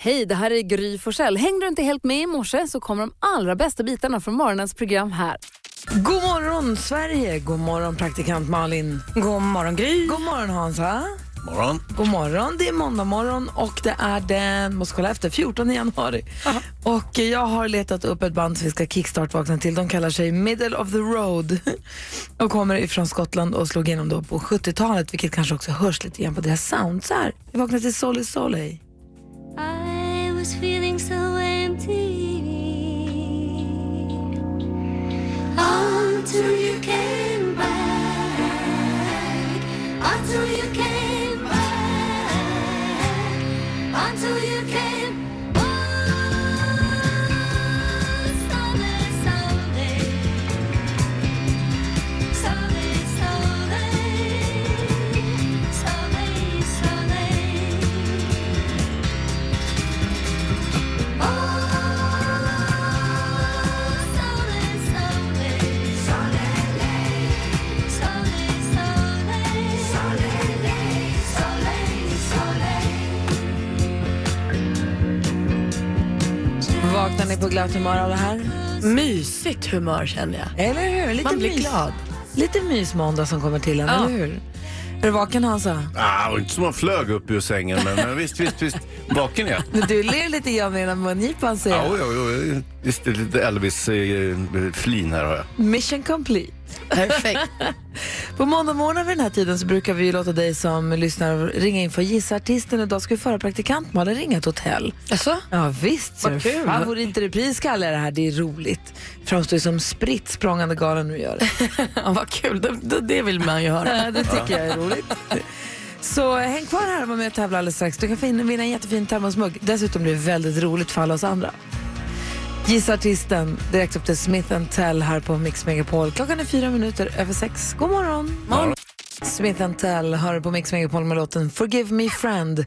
Hej, det här är Gry Forssell. Hängde du inte helt med i morse så kommer de allra bästa bitarna från morgonens program här. God morgon Sverige, god morgon praktikant Malin. God morgon Gry. God morgon Hansa. Morgon. God morgon, det är måndag morgon och det är den, måste kolla efter, 14 januari. Och jag har letat upp ett band som vi ska kickstart-vakna till. De kallar sig Middle of the Road och kommer ifrån Skottland och slog igenom då på 70-talet, vilket kanske också hörs lite grann på deras sound. Så här, vi vaknar till Solly Soley. Was feeling so empty. Until you came Vaknar ni på glatt humör av det här? Mysigt humör känner jag. Eller hur? Lite Man blir mys. glad. Lite mysmåndag som kommer till en, Ja. eller hur? Är du vaken Hansa? Ah, inte som man flög upp ur sängen, men, men visst, visst, visst. Vaken är jag. Du ler lite grann med den mungipan ser Ja, jag. oj, oj, oj. Visst, lite Elvis-flin här har jag. Mission complete. Perfekt. På måndag morgon vid den här tiden så brukar vi låta dig som lyssnar ringa in för gissa artisten. Idag ska vi föra praktikant Malin ringa ett hotell. Jaså? Ja visst, Vad kul. favorit i repris kallar jag det här. Det är roligt. Framstår ju som spritt språngande galen du gör. Ja, vad kul, det, det, det vill man ju höra. Ja, det tycker jag är roligt. Så häng kvar här och var med och tävla alldeles strax. Du kan vinna en jättefin termosmugg. Dessutom blir det väldigt roligt för alla oss andra. Gissa artisten direkt upp till Smith Tell här på Mix Megapol. Klockan är fyra minuter över sex. God morgon! Morgon. Smith Tell hör på Mix Megapol med låten Forgive Me Friend.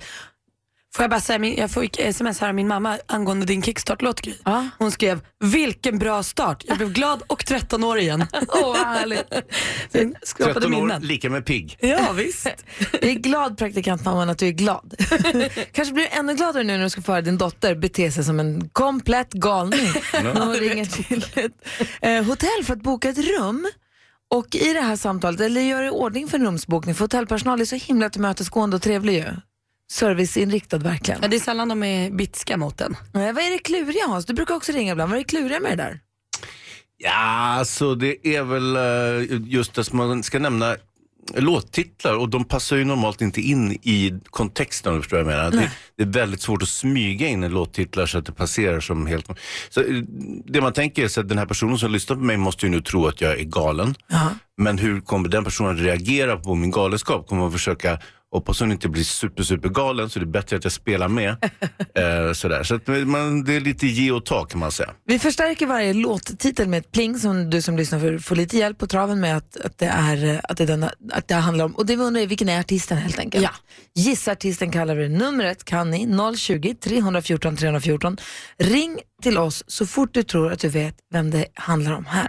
Får jag bara säga, min- jag fick sms här av min mamma angående din kickstart-låt Gry. Ja. Hon skrev, vilken bra start. Jag blev glad och 13 år igen. Åh, vad härligt. Det skapade 13 år, minnen. lika med pigg. Ja, visst. Jag är glad praktikantmamman att du är glad. Kanske blir du ännu gladare nu när du ska få höra din dotter bete sig som en komplett galning. När hon ringer till ett eh, hotell för att boka ett rum. Och i det här samtalet, eller gör i ordning för en rumsbokning, för hotellpersonal är så himla tillmötesgående och trevlig ju. Serviceinriktad verkligen. Ja, det är sällan de är bitska mot en. Eh, vad är det kluriga Hans? Du brukar också ringa ibland. Vad är det kluriga med det där? Ja, alltså det är väl eh, just det som man ska nämna låttitlar och de passar ju normalt inte in i kontexten om du förstår vad jag menar. Det, det är väldigt svårt att smyga in en låttitlar så att det passerar som helt... Så, eh, det man tänker är så att den här personen som lyssnar på mig måste ju nu tro att jag är galen. Men hur kommer den personen reagera på min galenskap? Kommer man försöka, hoppas hon inte blir super, super galen så det är bättre att jag spelar med. eh, sådär. Så att man, det är lite ge och ta kan man säga. Vi förstärker varje låttitel med ett pling som du som lyssnar får, får lite hjälp på traven med att, att, det, är, att, det, denna, att det handlar om. Och det vi undrar är vilken är artisten helt enkelt. Ja. Gissa artisten kallar vi. Numret kan ni 020-314 314. Ring till oss så fort du tror att du vet vem det handlar om här.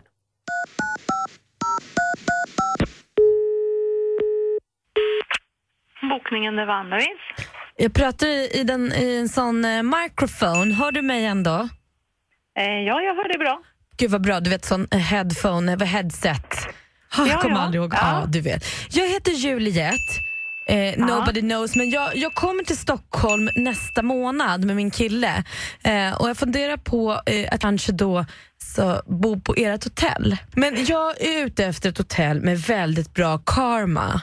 Bokningen är Vandravis. Jag pratar i, den, i en sån eh, microphone. Hör du mig ändå? Eh, ja, jag hör det bra. Gud vad bra, du vet sån eh, headphone, eller headset. Ah, Ja, jag kommer ja. aldrig ihåg. Ja. Ja. du vet. Jag heter Juliette. Eh, nobody knows, men jag, jag kommer till Stockholm nästa månad med min kille eh, och jag funderar på eh, att kanske då så, bo på ert hotell. Men jag är ute efter ett hotell med väldigt bra karma.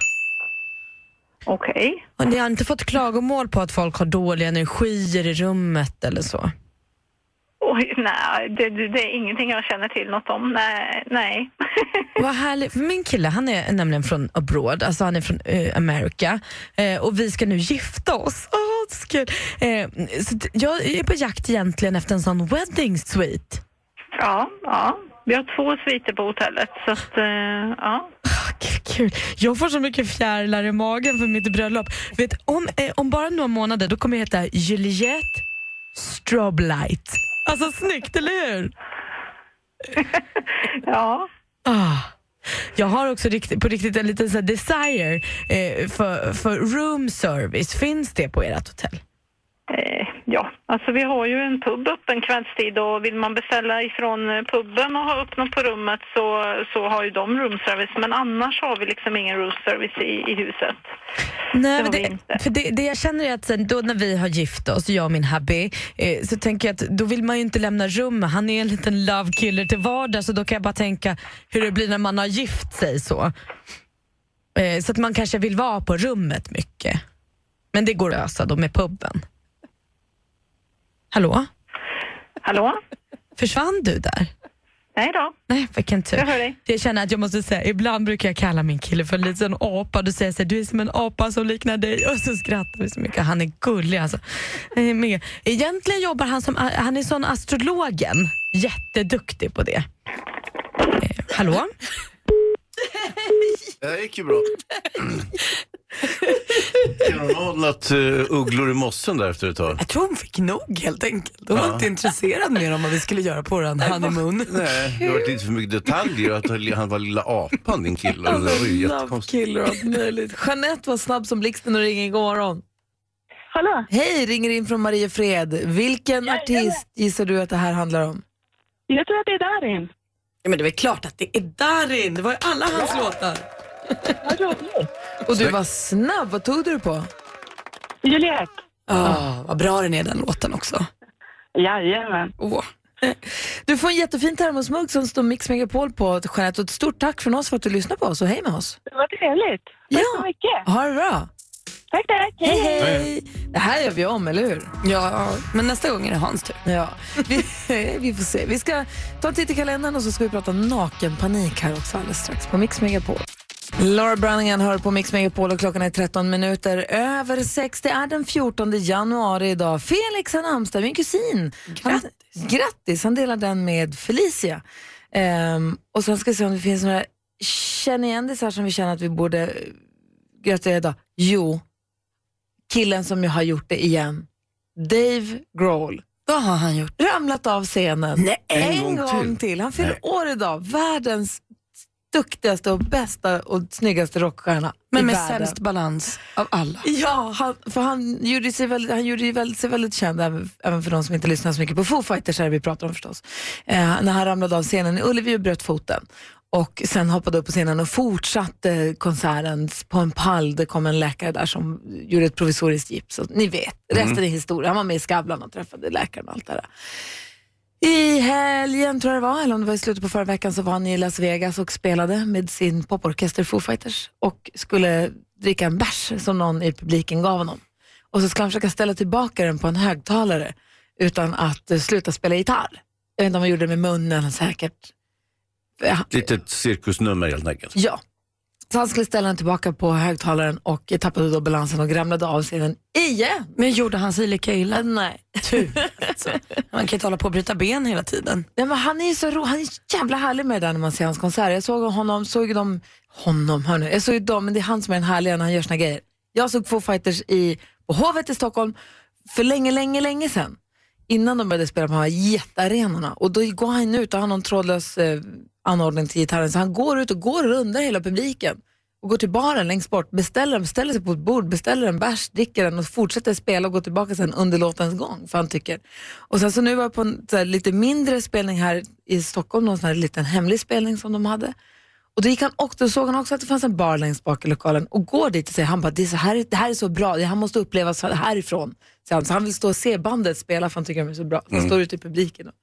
Okej. Och ni har inte fått klagomål på att folk har dåliga energier i rummet eller så? Oj, nej, det, det, är ingenting jag känner till något om. Nej. nej. Vad härligt. Min kille han är nämligen från abroad, alltså han är från eh, Amerika eh, och vi ska nu gifta oss. Är så kul. Eh, så jag är på jakt egentligen efter en sån wedding suite. ja, ja. Vi har två sviter på hotellet, så att, eh, ja. Gud. Jag får så mycket fjärilar i magen för mitt bröllop. Vet, om, eh, om bara några månader då kommer jag heta Juliette Stroblight. Alltså snyggt, eller hur? Ja. Ah. Jag har också på riktigt en liten så här desire eh, för, för room service. Finns det på ert hotell? Eh, Ja, alltså vi har ju en pub öppen kvällstid och vill man beställa ifrån eh, puben och ha upp något på rummet så, så har ju de roomservice. Men annars har vi liksom ingen roomservice i, i huset. Nej, Det det, för det, det jag känner är att sen, då när vi har gift oss, jag och min hubby, eh, så tänker jag att då vill man ju inte lämna rummet. Han är en liten love killer till vardags så då kan jag bara tänka hur det blir när man har gift sig så. Eh, så att man kanske vill vara på rummet mycket. Men det går att lösa då med puben. Hallå? Hallå? Försvann du där? Nej då, Nej, vilken tur. jag hör dig. Jag känner att jag måste säga, ibland brukar jag kalla min kille för en liten apa. Du säger så här, du är som en apa som liknar dig och så skrattar vi så mycket. Han är gullig alltså. Egentligen jobbar han som, han är sån astrologen. Jätteduktig på det. Eh, hallå? Det här gick ju bra. Kan hon ha hållit uh, ugglor i mossen där efter ett tag? Jag tror hon fick nog helt enkelt. Hon var Ja. inte intresserad mer om vad vi skulle göra på vår honeymoon. Nej, det har varit lite för mycket detaljer. Att han var lilla apan, din kille. Det var ju jättekonstigt. och allt möjligt. Jeanette var snabb som blixten och ringer. God morgon. Hallå? Hej, ringer in från Mariefred. Vilken artist gissar du att det här handlar om? Jag tror att det är Darin. Ja, men det är väl klart att det är Darin. Det var ju alla hans låtar. Och du var snabb. Vad tog du på? Juliette. Oh, vad bra den är den låten också. Jajamän. Åh. Du får en jättefin termosmugg som står Mix Megapol på, Jeanette. Och ett stort tack från oss för att du lyssnar på oss och hej med oss. Det var trevligt. Ja. så mycket. Ha det bra. Tack, tack. Hej, hej. Det här gör vi om, eller hur? Ja, men nästa gång är det Hans tur. Ja, vi, vi får se. Vi ska ta en titt i kalendern och så ska vi prata nakenpanik här också alldeles strax på Mix Megapol. Laura Browningham hör på Mix Megapol och klockan är 13 minuter över 6. Det är den 14 januari idag. Felix har namnsdag, min kusin. Han, grattis! Han delar den med Felicia. Ehm, och sen ska vi se om det finns några kändisar som vi känner att vi borde eh, gratulera idag. Jo, killen som ju har gjort det igen. Dave Grohl Vad har han gjort? ramlat av scenen Nej. en, En gång, gång till. till. Han fyller år idag. Världens duktigaste och bästa och snyggaste rockstjärna Men i med världen. sämst balans av alla. Ja, han, för han gjorde sig väldigt, han gjorde sig väldigt, sig väldigt känd, även, även för de som inte lyssnar så mycket på Foo Fighters, här vi pratar om förstås. Eh, när han ramlade av scenen i Ullevi och bröt foten. Och sen hoppade upp på scenen och fortsatte konserten på en pall. Det kom en läkare där som gjorde ett provisoriskt gips. Och ni vet, resten är historia. Han var med i Skavlan och träffade läkaren och allt det där. I helgen tror jag det var, eller om det var i slutet på förra veckan, så var han i Las Vegas och spelade med sin poporkester Foo Fighters och skulle dricka en bärs som någon i publiken gav honom. Och så skulle han försöka ställa tillbaka den på en högtalare utan att eh, sluta spela gitarr. Jag vet inte om han gjorde det med munnen säkert. Ja, Litet cirkusnummer helt enkelt. Ja. Så han skulle ställa den tillbaka på högtalaren och tappade då balansen och ramlade av scenen igen. Men gjorde han sig lika illa? nej. Alltså, man kan inte hålla på och bryta ben hela tiden. Nej, men han är så ro, han är jävla härlig med det där när man ser hans konserter. Jag såg honom, såg dem, honom, hörni. Jag såg dem, men det är han som är den härliga när han gör sina grejer. Jag såg Foo Fighters i, på Hovet i Stockholm för länge, länge, länge sedan. Innan de började spela på de här jättearenorna. Och då går han ut och har någon trådlös eh, anordning till gitarren. Så han går ut och går rundar hela publiken. Och går till baren längst bort, beställer, beställer sig på ett bord, beställer en bärs, dricker den och fortsätter spela och går tillbaka sen under låtens gång. För han tycker. Och sen så nu var jag på en här, lite mindre spelning här i Stockholm, någon sån här liten hemlig spelning som de hade. Och då, gick han också, då såg han också att det fanns en bar längst bak i lokalen och går dit och säger han bara, det, är så här, det här är så bra, det han måste uppleva så härifrån. Så han, så han vill stå och se bandet spela för han tycker de är så bra. Så han står ute i publiken och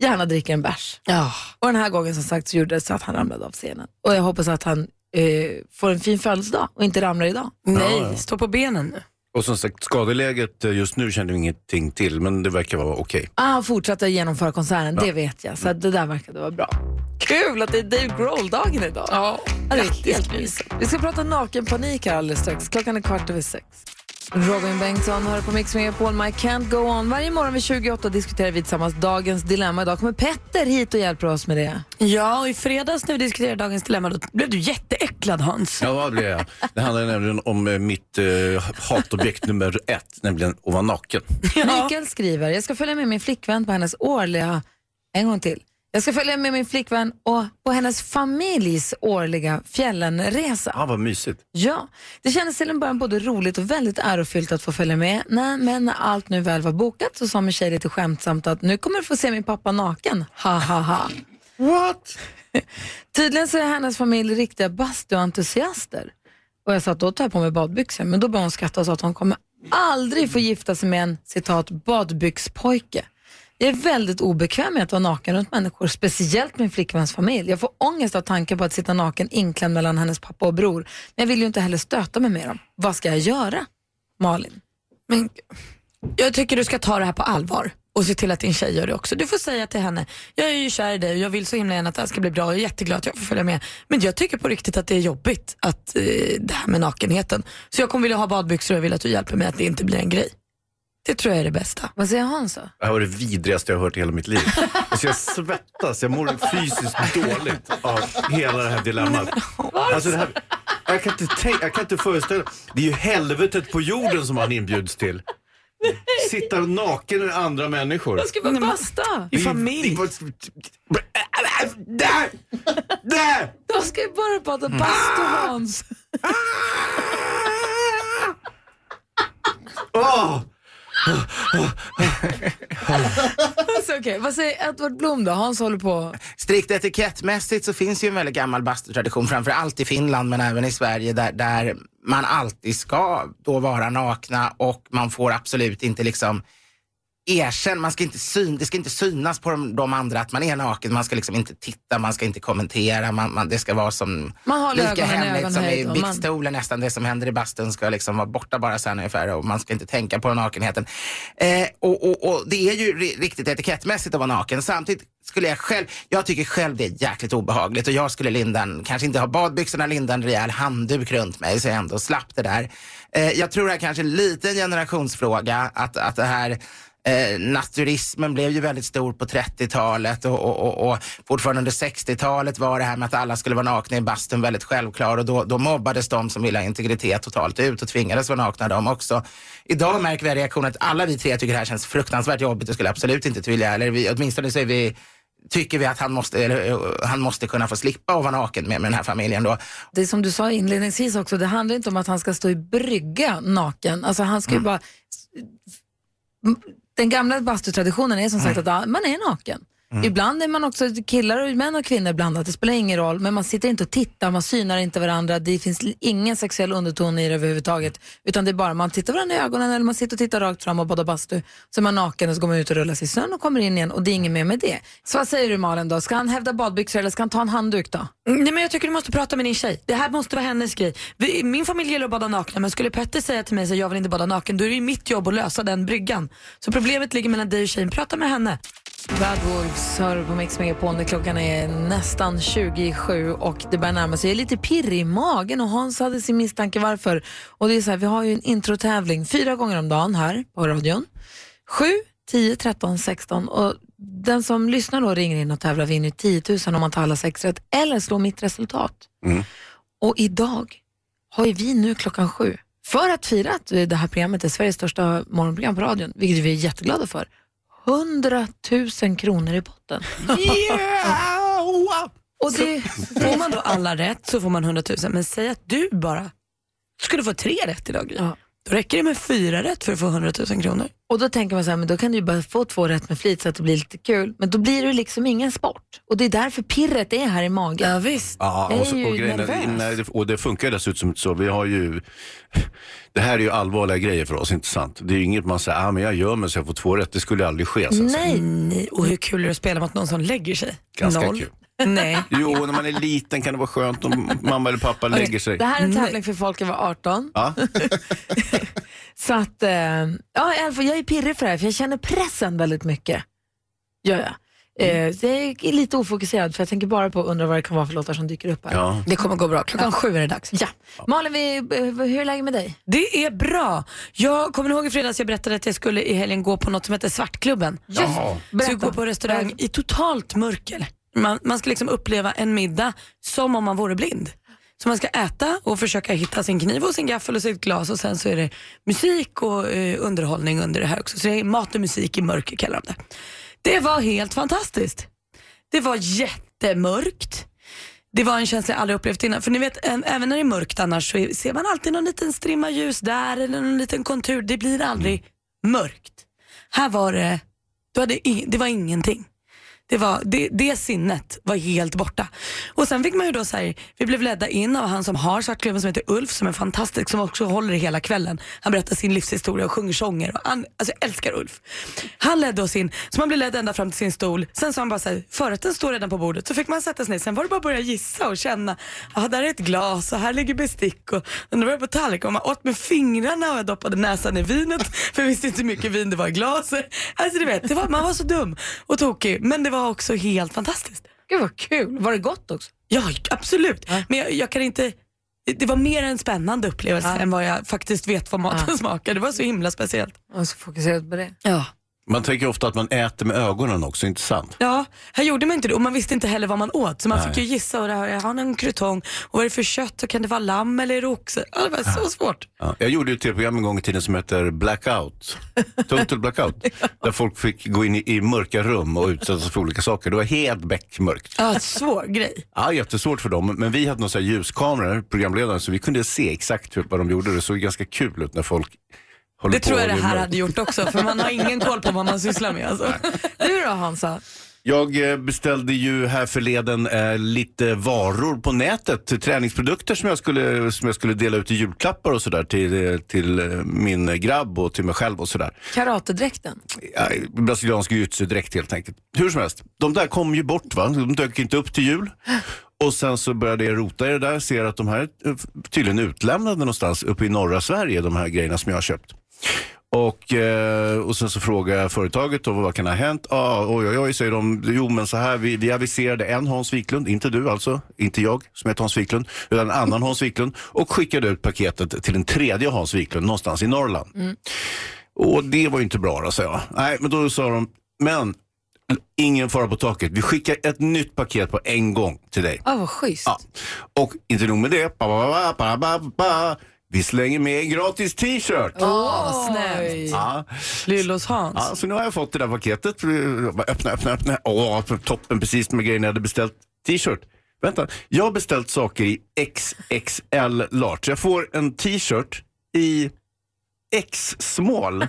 gärna dricker en bärs. Ja. Och den här gången som sagt så gjorde det så att han ramlade av scenen. Och jag hoppas att han eh, får en fin födelsedag och inte ramlar idag. Nej, Ja, ja. stå på benen nu. Och som sagt, skadeläget eh, just nu känner vi ingenting till, men det verkar vara okej. Ah, han fortsatte genomföra konserten, det vet jag. Så att det där verkade vara bra. Kul att det är Dave Grohl-dagen idag. Ja, Ja, det är helt mysigt. Vi ska prata nakenpanik här alldeles strax. Klockan är kvart över sex. Robin Bengtsson hör på Mix Megapol, My Can't Go On. Varje morgon vid 28 diskuterar vi tillsammans dagens dilemma. Idag kommer Petter hit och hjälper oss med det. Ja, och i fredags när vi diskuterade dagens dilemma då blev du jätteäcklad Hans. Ja, vad blir jag? Det handlar nämligen om eh, mitt eh, hatobjekt nummer ett, nämligen att vara naken. Mikael skriver, jag ska följa med min flickvän på hennes årliga, en gång till, Jag ska följa med min flickvän och på hennes familjs årliga fjällenresa. Ah, vad mysigt. Ja, det kändes till en början både roligt och väldigt ärofyllt att få följa med. Nej, men när allt nu väl var bokat så sa min tjej lite skämtsamt att nu kommer du få se min pappa naken. Ha ha ha. What? Tydligen så är hennes familj riktiga bastuentusiaster. Och jag sa att då tar jag på mig badbyxor, men då började hon skratta och sa att hon kommer aldrig få gifta sig med en citat badbyxpojke. Jag är väldigt obekväm med att vara naken runt människor, speciellt min flickväns familj. Jag får ångest av tanken på att sitta naken inklämd mellan hennes pappa och bror. Men jag vill ju inte heller stöta mig med dem. Vad ska jag göra? Malin? Men jag tycker du ska ta det här på allvar och se till att din tjej gör det också. Du får säga till henne, jag är ju kär i dig och jag vill så himla gärna att det här ska bli bra. Jag är jätteglad att jag får följa med. Men jag tycker på riktigt att det är jobbigt att, eh, det här med nakenheten. Så jag kommer vilja ha badbyxor och jag vill att du hjälper mig att det inte blir en grej. Det tror jag är det bästa. Vad säger Hans då? Det här var det vidrigaste jag har hört i hela mitt liv. Alltså jag svettas, jag mår fysiskt dåligt av hela det här dilemmat. Alltså det här, jag, kan inte tänka, jag kan inte föreställa Det är ju helvetet på jorden som han inbjuds till. Sitta naken med andra människor. Jag ska bara basta. I familj. Där! Där! Jag ska ju bara bada bastu Hans. Åh! Alltså, okay. Vad säger Edward Blom då? Hans håller på. Strikt etikettmässigt så finns ju en väldigt gammal bastutradition, framför allt i Finland men även i Sverige, där, där man alltid ska då vara nakna och man får absolut inte liksom erkänna, man ska inte syn, det ska inte synas på de, de andra att man är naken, man ska liksom inte titta, man ska inte kommentera, man, man, det ska vara som lika hemligt som i och Big man- Stolen nästan, det som händer i bastun ska liksom vara borta bara sen ungefär och man ska inte tänka på nakenheten. Eh, och, och, och det är ju ri- riktigt etikettmässigt att vara naken. Samtidigt skulle jag själv, jag tycker själv det är jäkligt obehagligt och jag skulle linda en, kanske inte ha badbyxorna, linda en rejäl handduk runt mig så jag ändå slapp det där. Eh, jag tror det här kanske är en liten generationsfråga, att, att det här Eh, naturismen blev ju väldigt stor på 30-talet och, och, och, och fortfarande under 60-talet var det här med att alla skulle vara nakna i bastun väldigt självklar och då, då mobbades de som ville ha integritet totalt ut och tvingades vara nakna de också. Idag märker vi reaktionen att alla vi tre tycker det här känns fruktansvärt jobbigt och skulle absolut inte vilja, eller vi, åtminstone så är vi tycker vi att han måste, eller, eh, han måste kunna få slippa att vara naken med, med den här familjen då. Det som du sa inledningsvis också, det handlar inte om att han ska stå i brygga naken. Alltså han ska ju bara... Den gamla bastutraditionen är som sagt att man är naken. Ibland är man också killar och män och kvinnor blandat, det spelar ingen roll. Men man sitter inte och tittar, man synar inte varandra. Det finns ingen sexuell underton i det överhuvudtaget. Utan det är bara man tittar varandra i ögonen eller man sitter och tittar rakt fram och badar bastu. Så är man naken och så går man ut och rullar sig i snön och kommer in igen och det är inget mer med det. Så vad säger du Malin då? Ska han hävda badbyxor eller ska han ta en handduk då? Nej, men jag tycker du måste prata med din tjej. Det här måste vara hennes grej. Vi, min familj gillar att bada nakna men skulle Petter säga till mig att jag vill inte bada naken då är det ju mitt jobb att lösa den bryggan. Så problemet ligger mellan dig och tjejen. Prata med henne. Bad Wolves hör på Mix Megapol när klockan är nästan 27 och det börjar närma sig. Jag är lite pirrig i magen och Hans hade sin misstanke varför. Och det är så här, vi har ju en introtävling fyra gånger om dagen här på radion. 7, 10, 13, 16 och den som lyssnar då ringer in och tävlar vinner 10 000 om man tar alla sex rätt eller slår mitt resultat. Och idag har ju vi nu klockan sju för att fira att det här programmet är Sveriges största morgonprogram på radion, vilket vi är jätteglada för. 100 000 kronor i botten. Och det, Får man då alla rätt så får man 100 000 men säg att du bara skulle få tre rätt idag Gry. Ja. Då räcker det med fyra rätt för att få 100 000 kronor. och då tänker man så här, men då kan du ju bara få två rätt med flit så att det blir lite kul. Men då blir det liksom ingen sport. Och det är därför pirret är här i magen. Ja, visst. Ja, Jag och, är så, ju och, grejen, nervös. nej, det- och det funkar ju dessutom så. Vi har ju, det här är ju allvarliga grejer för oss, inte sant? Det är ju inget man säger, ah, men jag gör mig så jag får två rätt. Det skulle ju aldrig ske. Så att säga. Nej, Nej, och hur kul är det att spela mot någon som lägger sig? Ganska Noll. kul. Nej. Jo, när man är liten kan det vara skönt om mamma eller pappa lägger sig. det här är en tävling för folk över 18. Ja. Så att, eh, ja, jag är pirrig för det här för jag känner pressen väldigt mycket. Gör jag. Eh, jag är lite ofokuserad för jag tänker bara på att undra vad det kan vara för låtar som dyker upp här. Ja. Det kommer gå bra. Klockan sju är det dags. Ja. Malin, vi, eh, hur är läget med dig? Det är bra. Jag kommer ihåg i fredags jag berättade att jag skulle i helgen gå på något som heter Svartklubben. Jaha. Så jag går på restaurang i totalt mörker. Man, man ska liksom uppleva en middag som om man vore blind. Så man ska äta och försöka hitta sin kniv och sin gaffel och sitt glas och sen så är det musik och eh, underhållning under det här också. Så det är mat och musik i mörker kallar de det. Det var helt fantastiskt. Det var jättemörkt. Det var en känsla jag aldrig upplevt innan. För ni vet, även när det är mörkt annars så ser man alltid någon liten strimma ljus där eller någon liten kontur. Det blir aldrig mörkt. Här var det, det var ingenting. Det, var, det, det sinnet var helt borta. Och sen fick man ju då så här, vi blev ledda in av han som har Svartklubben som heter Ulf som är fantastisk som också håller hela kvällen. Han berättar sin livshistoria och sjunger sånger. Och han, alltså jag älskar Ulf. Han ledde oss in, så man blev ledd ända fram till sin stol. Sen sa han bara så här, förrätten står redan på bordet. Så fick man sätta sig ner. Sen var det bara att börja gissa och känna. Ja, där är ett glas och här ligger bestick och och det var på tallrik och man åt med fingrarna och jag doppade näsan i vinet för jag visste inte hur mycket vin det var i glaset. Alltså du vet, var, man var så dum och tokig men det var också helt fantastiskt. Gud vad kul. Var det gott också? Ja, absolut. Men jag, jag kan inte... Det var mer en spännande upplevelse än vad jag faktiskt vet vad maten smakar. Det var så himla speciellt. Och så fokuserat på det. Ja. Man tänker ofta att man äter med ögonen också, inte sant? Ja, här gjorde man inte det och man visste inte heller vad man åt så man Nej. fick ju gissa och det här, jag har en krutong och vad är det för kött och kan det vara lamm eller oxe? Ja, det var så svårt. Ja, jag gjorde ett tv-program en gång i tiden som heter Blackout. Total Blackout. Där folk fick gå in i, i mörka rum och utsättas för olika saker. Det var helt beckmörkt. Ja, svår grej. Ja, jättesvårt för dem. Men vi hade några ljuskameror, programledaren, så vi kunde se exakt hur, vad de gjorde. Det såg ganska kul ut när folk Det tror jag det är här hade gjort också för man har ingen koll på vad man sysslar med. Alltså. Du då Hansa? Jag eh, beställde ju här förleden eh, lite varor på nätet, träningsprodukter som jag skulle, som jag skulle dela ut i julklappar och sådär till, eh, till eh, min grabb och till mig själv och sådär. Karatedräkten? Ja, brasiliansk jujutsu-dräkt helt enkelt. Hur som helst, de där kom ju bort va, de dök inte upp till jul. Och sen så började jag rota i det där, ser att de här är tydligen utlämnade någonstans uppe i norra Sverige, de här grejerna som jag har köpt. Och, eh, och sen så frågar jag företaget då, vad kan ha hänt? Ah, oj, oj, oj, säger de. Jo, men så här, vi, vi aviserade en Hans Wiklund, inte du alltså, inte jag som heter Hans Wiklund, utan en annan Hans Wiklund och skickade ut paketet till en tredje Hans Wiklund någonstans i Norrland. Och det var ju inte bra då, sa jag. Nej, men då sa de, men ingen fara på taket. Vi skickar ett nytt paket på en gång till dig. Ja, vad schysst. Ja. Och inte nog med det, ba, ba, ba. Vi slänger med en gratis t-shirt. Åh, snällt. Ja. Lyllos Hans. Ja, så nu har jag fått det där paketet. Öppna, öppna, öppna. Åh, toppen precis med grejerna jag hade beställt. T-shirt. Vänta, jag har beställt saker i XXL large. Jag får en t-shirt i X-small.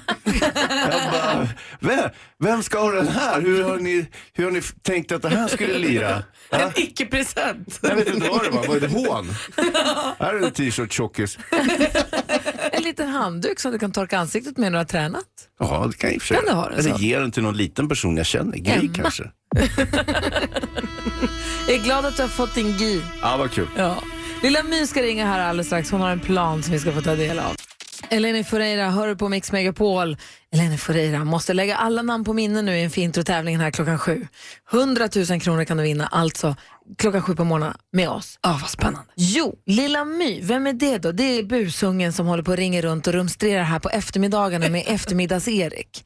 vem, vem ska ha den här? Hur har ni, hur har ni tänkt att det här skulle lira? Ja? En icke-present. Jag vet inte vad det var. Var det hån? här är en t-shirt tjockis. En liten handduk som du kan torka ansiktet med när du har tränat. Ja, det kan jag i och för sig. Ha Eller ge den till någon liten person jag känner. Gry kanske. Jag är glad att du har fått din GI. Ja, vad kul. Ja. Lilla My ska ringa här alldeles strax. Hon har en plan som vi ska få ta del av. Eleni Foureira hör du på Mix Megapol. Eleni Foureira måste lägga alla namn på minne nu i en fintrotävling här klockan sju. 100 000 kronor kan du vinna, alltså klockan sju på morgonen med oss. Ja, vad spännande. Jo, Lilla My, vem är det då? Det är busungen som håller på att ringa runt och rumstrerar här på eftermiddagarna med eftermiddags-Erik.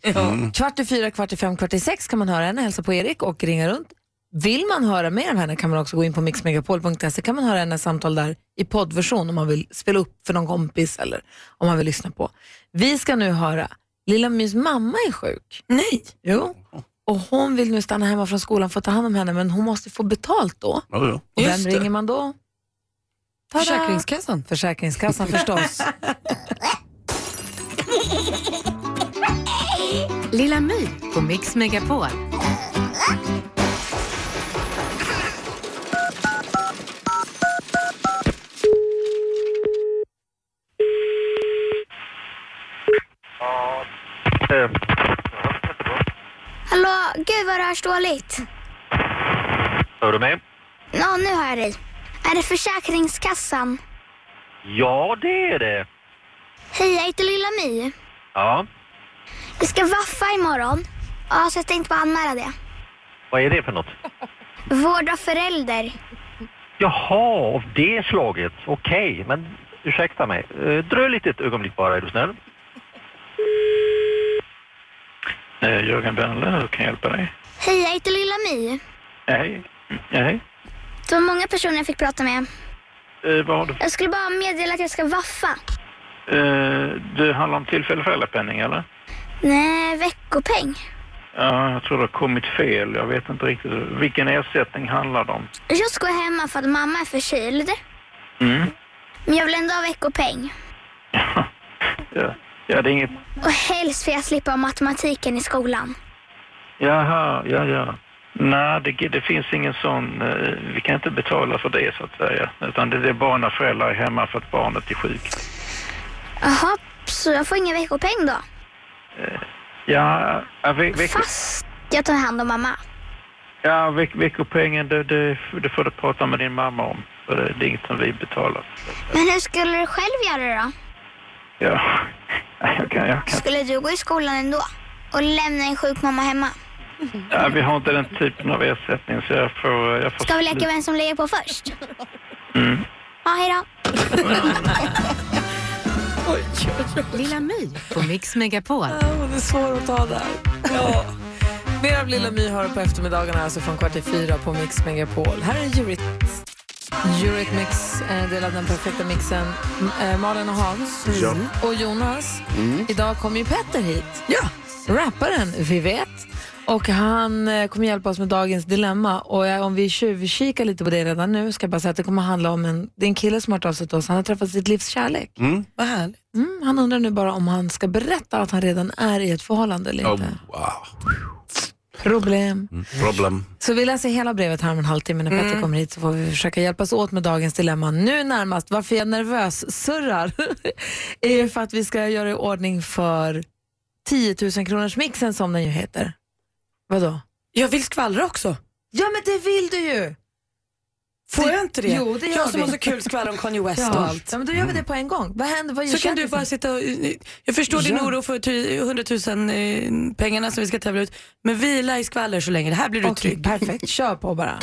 Kvart i fyra, kvart i fem, kvart i sex kan man höra henne hälsa på Erik och ringa runt. Vill man höra mer av henne kan man också gå in på mixmegapol.se kan man höra hennes samtal där i poddversion om man vill spela upp för någon kompis eller om man vill lyssna på. Vi ska nu höra, Lilla Mys mamma är sjuk. Nej. Jo. Och hon vill nu stanna hemma från skolan för att ta hand om henne men hon måste få betalt då. Ja, ja. Och vem Just det. ringer man då? Tada! Försäkringskassan. Försäkringskassan förstås. Lilla My på Mix Megapol. Hallå, gud vad det hörs dåligt. Hör du mig? Ja, nu har jag dig. Är det Försäkringskassan? Ja, det är det. Hej, jag heter Lilla My. Ja, Vi ska vaffa imorgon. Ja, så jag tänkte bara anmäla det. vad är det för något? Vård av förälder. Jaha, av det slaget. Okej, men ursäkta mig. Eh, dröj lite ett ögonblick bara, är du snäll. Eh, Jörgen Bennle, hur kan jag hjälpa dig? Hej, jag heter Lilla My. Hej. Hej. Det var många personer jag fick prata med. Eh, vad har du? Jag skulle bara meddela att jag ska vaffa. Eh, det handlar om tillfällig föräldrapenning, eller? Nej, veckopeng. Ja, jag tror det har kommit fel. Jag vet inte riktigt. Vilken ersättning handlar det om? Jag ska hemma för att mamma är förkyld. Mm. Men jag vill ändå ha veckopeng. Ja. Ja, det är inget... Och helst för jag slippa matematiken i skolan. Jaha, ja, ja. Nej, det, det finns ingen sån... eh, Vi kan inte betala för det så att säga. Utan det, det är bara när föräldrar är hemma för att barnet är sjukt. Jaha, så jag får ingen veckopeng då? Ja, ja, ve, veck, Fast jag tar hand om mamma. ja veck, veckopengen det, det, det får du prata med din mamma om. För det, det är inget som vi betalar. Men hur skulle du själv göra då? Ja, jag kan, jag kan. Skulle du gå i skolan ändå? Och lämna en sjuk mamma hemma? Ja, vi har inte den typen av ersättning så jag får... Jag får Ska vi leka vem som lägger på först? Mm. Ja, hejdå. Lilla My på Mix Megapol. det är svårt att ta där. Ja. Mer av Lilla My du på eftermiddagarna, alltså från kvart till fyra på Mix Megapol. Här är Eurythmics. Eurythmics, eh, del av den perfekta mixen. Eh, Malin och Hans. Ja. Och Jonas. Mm. Idag kommer ju Petter hit. Ja. Rapparen, vi vet. Och han eh, kommer hjälpa oss med dagens dilemma. Och om vi tjuvkikar lite på det redan nu ska jag bara säga att det kommer handla om en, det är en kille som har hört av sig till oss. Han har träffat sitt livs kärlek. Mm. Vad härligt. Mm, han undrar nu bara om han ska berätta att han redan är i ett förhållande eller Oh, inte. wow. Problem. Mm. Problem. Så vi läser hela brevet här om en halvtimme när Petter kommer hit så får vi försöka hjälpas åt med dagens dilemma. Nu närmast, varför jag nervös surrar är för att vi ska göra i ordning för 10 000 kronors mixen som den ju heter. Vadå? Jag vill skvallra också. Ja men det vill du ju! Får jag inte det? Jo, det gör jag som vi. har så kul skvaller om Kanye West och Ja. allt. ja, men då gör vi det på en gång. Vad händer? Vad gör Så kan du bara sitta och... Jag förstår din Ja. oro för ty- 100 000 eh, pengarna som vi ska tävla ut. Men vila i skvaller så länge. Det här blir du Okej, trygg. perfekt. Kör på bara.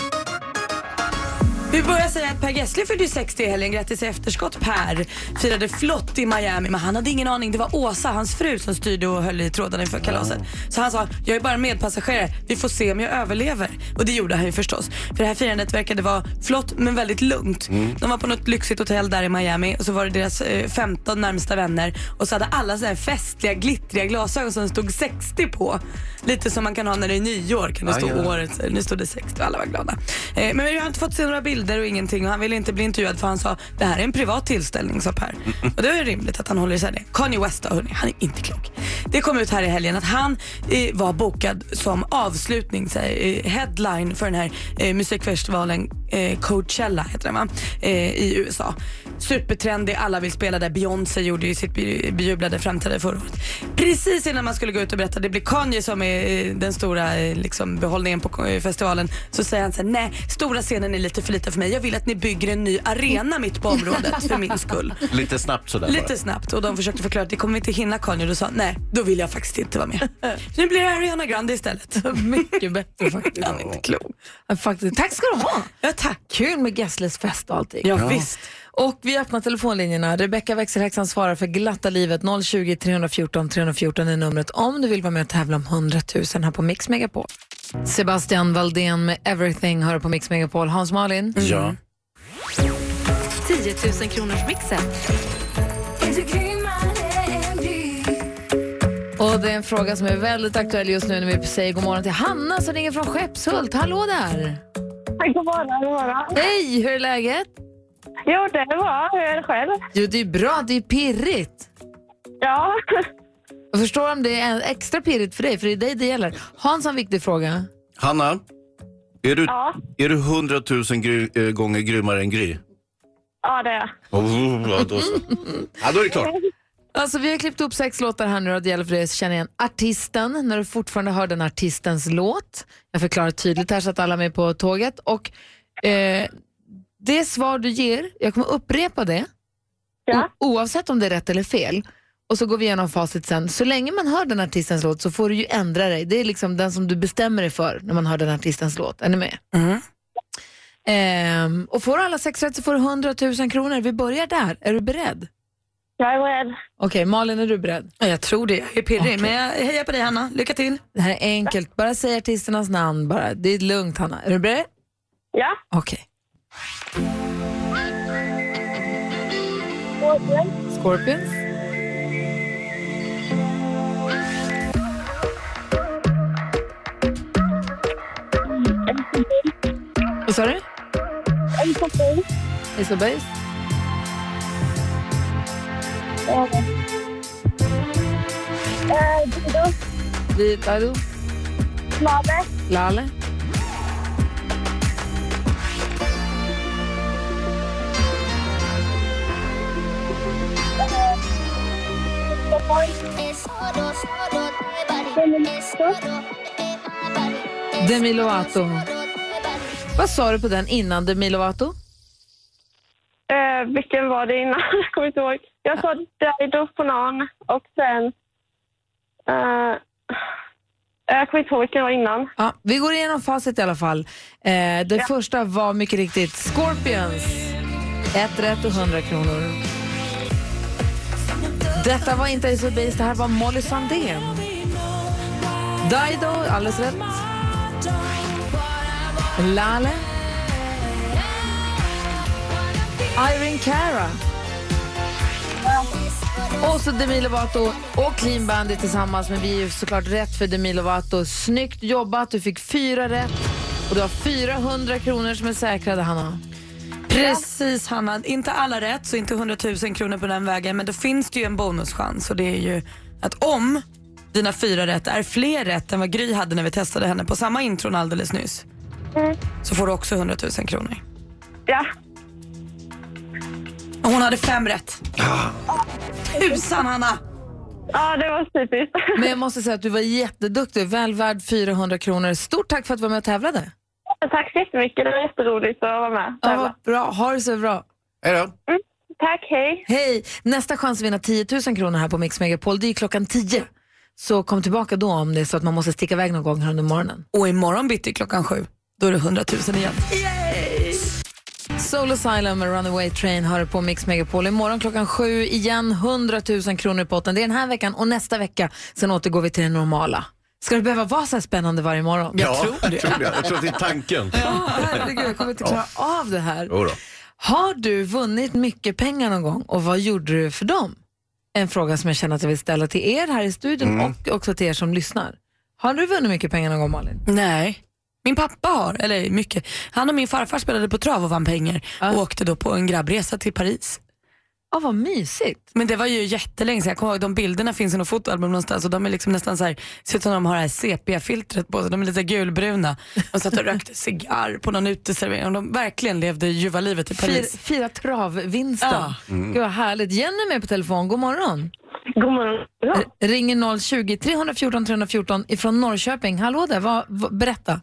Vi börjar säga att Per Gessle fyllde ju 60 i helgen. Grattis i efterskott Per. Firade flott i Miami men han hade ingen aning. Det var Åsa, hans fru, som styrde och höll i trådarna inför kalaset. Så han sa, jag är bara medpassagerare. Vi får se om jag överlever. Och det gjorde han ju förstås. För det här firandet verkade vara flott men väldigt lugnt. De var på något lyxigt hotell där i Miami och så var det deras eh, 15 närmsta vänner och så hade alla så här festliga glittriga glasögon som stod 60 på. Lite som man kan ha när det är nyår kan det stå året. Nu stod det 60 och alla var glada. Eh, men vi har inte fått se några bilder och ingenting och han ville inte bli intervjuad för han sa det här är en privat tillställning sa Per. Och det är rimligt att han håller isär det. Kanye West då, hörni, han är inte klok. Det kom ut här i helgen att han eh, var bokad som avslutning, så eh, headline för den här eh, musikfestivalen eh, Coachella heter den va? Eh, i USA. Supertrendig, alla vill spela där. Beyoncé gjorde ju sitt be- bejublade framträdande förra året. Precis innan man skulle gå ut och berätta, det blir Kanye som är eh, den stora liksom, behållningen på festivalen, så säger han så här, nej, stora scenen är lite för lite för mig. Jag vill att ni bygger en ny arena mitt på området för min skull. Lite snabbt sådär Lite bara. snabbt och de försökte förklara att det kommer vi inte hinna Kanye och då sa nej, då vill jag faktiskt inte vara med. Så nu blir det Ariana Grande istället. Mycket bättre faktiskt. Han är inte klok. Ja, faktiskt. Tack ska du ha. Ja, tack. Kul med Gessles fest och allting. Ja, visst. Och vi öppnar telefonlinjerna. Rebecka växelhäxan svarar för glatta livet. 020 314 314 är numret om du vill vara med och tävla om 100 000 här på Mix Megapol. Sebastian Valdén med Everything hör på Mix Megapol. Hans Malin? Ja. 10 000 kronors mixen. Och det är en fråga som är väldigt aktuell just nu när vi säger god morgon till Hanna som ringer från Skeppshult. Hallå där! God morgon, god morgon. Hej, hur är läget? Jo, det är bra. Hur är det själv? Jo, det är bra. Det är pirrigt. Ja. Jag förstår om det är extra pirrigt för dig, för det är dig det gäller. Hans har en viktig fråga. Hanna, är du, Ja. är du 100 000 gry, äh, gånger grymmare än Gry? Ja, det är jag. Oh, ja, då, så. ja, då är det klart. Alltså, vi har klippt upp sex låtar här nu och det gäller för dig att känna igen artisten när du fortfarande hör den artistens låt. Jag förklarar tydligt här så att alla är med på tåget. Och eh, Det svar du ger, jag kommer upprepa det Ja. o- oavsett om det är rätt eller fel. Och så går vi igenom facit sen. Så länge man hör den artistens låt så får du ju ändra dig. Det är liksom den som du bestämmer dig för när man hör den artistens låt. Är ni med? Mm. Ehm, och får du alla sex rätt så får du 100 000 kronor. Vi börjar där. Är du beredd? Jag är beredd. Okej, Malin är du beredd? Ja, jag tror det. Jag är pirrig. Okej. Men jag hejar på dig Hanna. Lycka till. Det här är enkelt. Bara säg artisternas namn. Bara. Det är lugnt, Hanna. Är du beredd? Ja. Okej. Scorpions. Vad sa du? Ace of Base. Ace of Base? Eh, Dido. Dido? Lale. Lale? Demi Lovato. Vad sa du på den innan Demi Lovato? Eh, vilken var det innan? Jag kommer inte ihåg. Jag sa Dido på någon och sen... Eh, jag kommer inte ihåg vilken var innan. Ja, vi går igenom facit i alla fall. Eh, det första var mycket riktigt Scorpions. Ett rätt och 100 kronor. Detta var inte Ace Base, det här var Molly Sandén. Dido, alldeles rätt. Lale. Irene Cara. Och så Demi Lovato och Clean Bandit tillsammans, men vi är ju såklart rätt för Demi Lovato. Snyggt jobbat, du fick fyra rätt och du har 400 kronor som är säkrade, Hanna. Precis Hanna, inte alla rätt så inte 100 000 kronor på den vägen men då finns det ju en bonuschans och det är ju att om dina fyra rätt är fler rätt än vad Gry hade när vi testade henne på samma intron alldeles nyss så får du också 100 000 kronor. Ja. Och hon hade fem rätt. Tusan Hanna! Ja, det var typiskt. Men jag måste säga att du var jätteduktig, väl värd 400 kronor. Stort tack för att du var med och tävlade. Tack så jättemycket. Det var jätteroligt att vara med. Ja, vad bra. Ha det så bra. Hej då. Mm, tack, hej. Hej! Nästa chans att vinna 10 000 kronor här på Mix Megapol, det är klockan 10. Så kom tillbaka då om det är så att man måste sticka iväg någon gång här under morgonen. Och imorgon bitti klockan sju, då är det 100 000 igen. Soul Asylum med Runaway Train har det på Mix Megapol. Imorgon klockan sju igen, 100 000 kronor i potten. Det är den här veckan och nästa vecka. Sen återgår vi till det normala. Ska det behöva vara så här spännande varje morgon? Ja, jag tror det. Jag tror att det är tanken. Ja, herregud, jag kommer inte klara av det här. Jo då. Har du vunnit mycket pengar någon gång och vad gjorde du för dem? En fråga som jag känner att jag vill ställa till er här i studion Mm. och också till er som lyssnar. Har du vunnit mycket pengar någon gång Malin? Nej. Min pappa har, eller mycket. Han och min farfar spelade på trav och vann pengar och åkte då på en grabbresa till Paris. Ja, vad mysigt. Men det var ju jättelänge sedan. Jag kommer ihåg de bilderna finns i något fotoalbum någonstans och de är liksom nästan så här, ser ut som de har det här sepia-filtret på sig. De är lite gulbruna. De satt och rökte cigarr på någon uteservering och de verkligen levde ljuva livet i Paris. Fira, fira travvinsten. Ja. Mm. Gud vad härligt. Jenny är med på telefon. God morgon. God morgon. Ja. Ringer 020 314 314 ifrån Norrköping. Hallå där, vad, vad, berätta.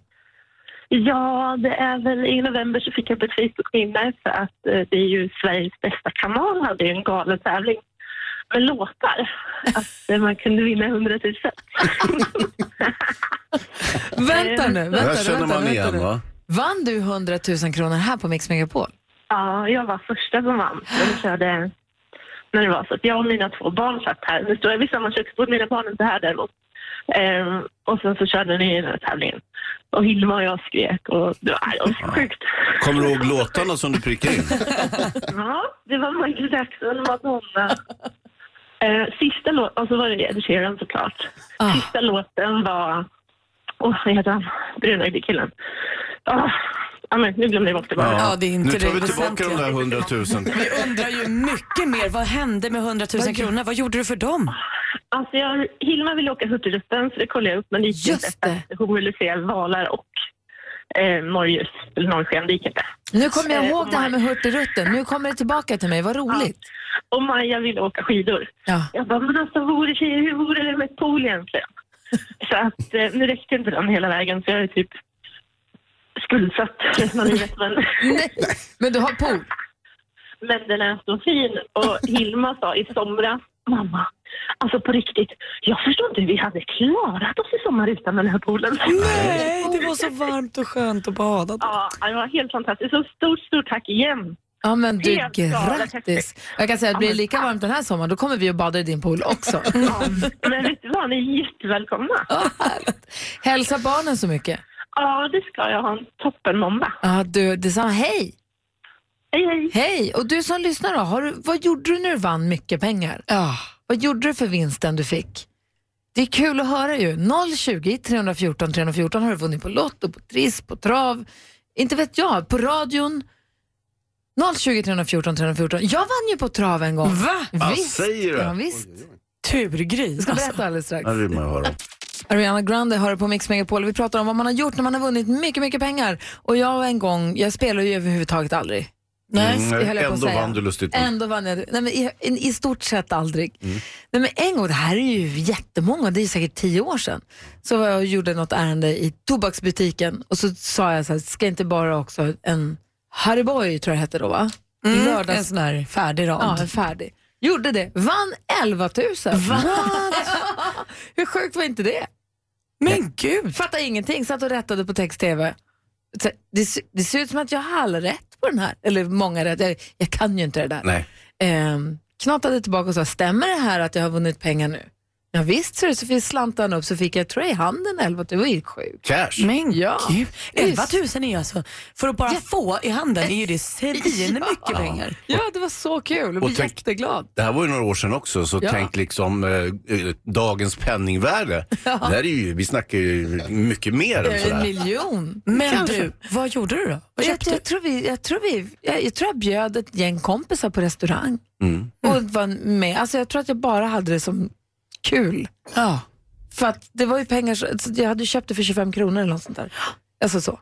Ja, det är väl i november så fick jag upp ett Facebook-minne för att eh, det är ju Sveriges bästa kanal hade ju en galen tävling med låtar. Att eh, man kunde vinna 100 000. Vänta nu. Det Vänta, här känner vänta, man vänta igen nu. va? Vann du 100 000 kronor här på Mix Megapol? Ja, jag var första som vann. Jag körde när det var så att jag och mina två barn satt här. Nu står jag vid samma köksbord, mina barn är inte här däremot. Ehm, och sen så körde ni den här tävlingen. Och Hilma och jag skrek och det var, det var sjukt. Kommer du ihåg låtarna som du prickade in? Ja, det var Michael Jackson, Madonna. Eh, sista låten, och så var det Ed Sheeran såklart. Sista låten var, åh vad heter han, brunögde killen. Oh, ja, men nu glömde jag bort det bara. Ja, det är inte nu tar det vi tillbaka de där 100 000. Vi undrar ju mycket mer. Vad hände med 100 000 kronor? Vad gjorde du för dem? Alltså jag, Hilma ville åka Hurtigruten så det kollade jag upp men det gick inte. för att Hon ville se valar och eh, norrljus, eller norrsken, det gick inte. Nu kommer jag Eh, ihåg och det här med Hurtigruten. Nu kommer det tillbaka till mig. Vad roligt. Och Maja ville åka skidor. Ja. Jag bara, men alltså vore tjejer, hur vore det med ett pool egentligen? så att eh, nu räckte inte den hela vägen så jag är typ skuldsatt resten av livet. Men, men du har pool? Men den är så fin och Hilma sa i somras, mamma, alltså på riktigt, jag förstår inte hur vi hade klarat oss i sommar utan den här poolen. Nej, det var så varmt och skönt att bada. Ja, det var helt fantastiskt. Så stort, stort tack igen. Ja men du, Helt grattis. Jag kan säga att blir det lika varmt den här sommaren då kommer vi att bada i din pool också. Men vet du vad, ni är jättevälkomna. Hälsa barnen så mycket. Ja, det ska jag ha en toppen måndag. Ja, du, detsamma. Hej! Hej, hej. Hej! Och du som lyssnar då, har du, vad gjorde du när du vann mycket pengar? Ja. Vad gjorde du för vinsten du fick? Det är kul att höra ju. 020 314 314 har du vunnit på Lotto, på Triss, på Trav, Inte vet jag, på radion 020 314 314. Jag vann ju på trav en gång. Va? Vad Visst. säger du? Ja, visst. Turgris. Jag ska alltså. berätta alldeles strax. Det vill man höra. Ariana Grande det på Mix Megapol. Vi pratar om vad man har gjort när man har vunnit mycket, mycket pengar. Och jag en gång, jag spelar ju överhuvudtaget aldrig. Nej, det höll jag på att ändå säga. vann du lustigt nog. Ändå vann jag. Nej, men i, i, I stort sett aldrig. Mm. Nej, men en gång, det här är ju jättemånga, det är säkert tio år sedan, så var jag och gjorde något ärende i tobaksbutiken och så sa jag så här, ska inte bara också en Harry Boy tror jag hette då va? I Mm, lördags. en sån här färdig rad. Ja, en färdig. Gjorde det, vann 11 000. Hur sjukt var inte det? Men gud! Fattar ingenting, satt och rättade på text-tv. Det, det ser ut som att jag har alla rätt på den här, eller många rätt. Jag, jag kan ju inte det där. Nej. Ehm, knatade tillbaka och sa, stämmer det här att jag har vunnit pengar nu? Ja, visst, så, det, så fick slantarna upp så fick jag tror jag, i handen 11 Det var ju sjukt. Cash. Men Ja. gud, 11 Visst. 000 är ju alltså, för att bara få i handen är ju det svin Ja. mycket pengar. Ja, det var så kul. Jag blev tänk- jätteglad. Det här var ju några år sedan också, så Ja. tänk liksom eh, eh, dagens penningvärde. Det här är ju, vi snackar ju mycket mer än En sådär. miljon. Men Kanske. du, vad gjorde du då? Vad Jag, du? jag, tror vi, jag, tror vi, jag, jag tror jag bjöd ett gäng kompisar på restaurang Mm. och var med. Alltså jag tror att jag bara hade det som kul. Ja. För att det var ju pengar, så jag hade köpt det för 25 kronor eller något sånt där. Alltså så.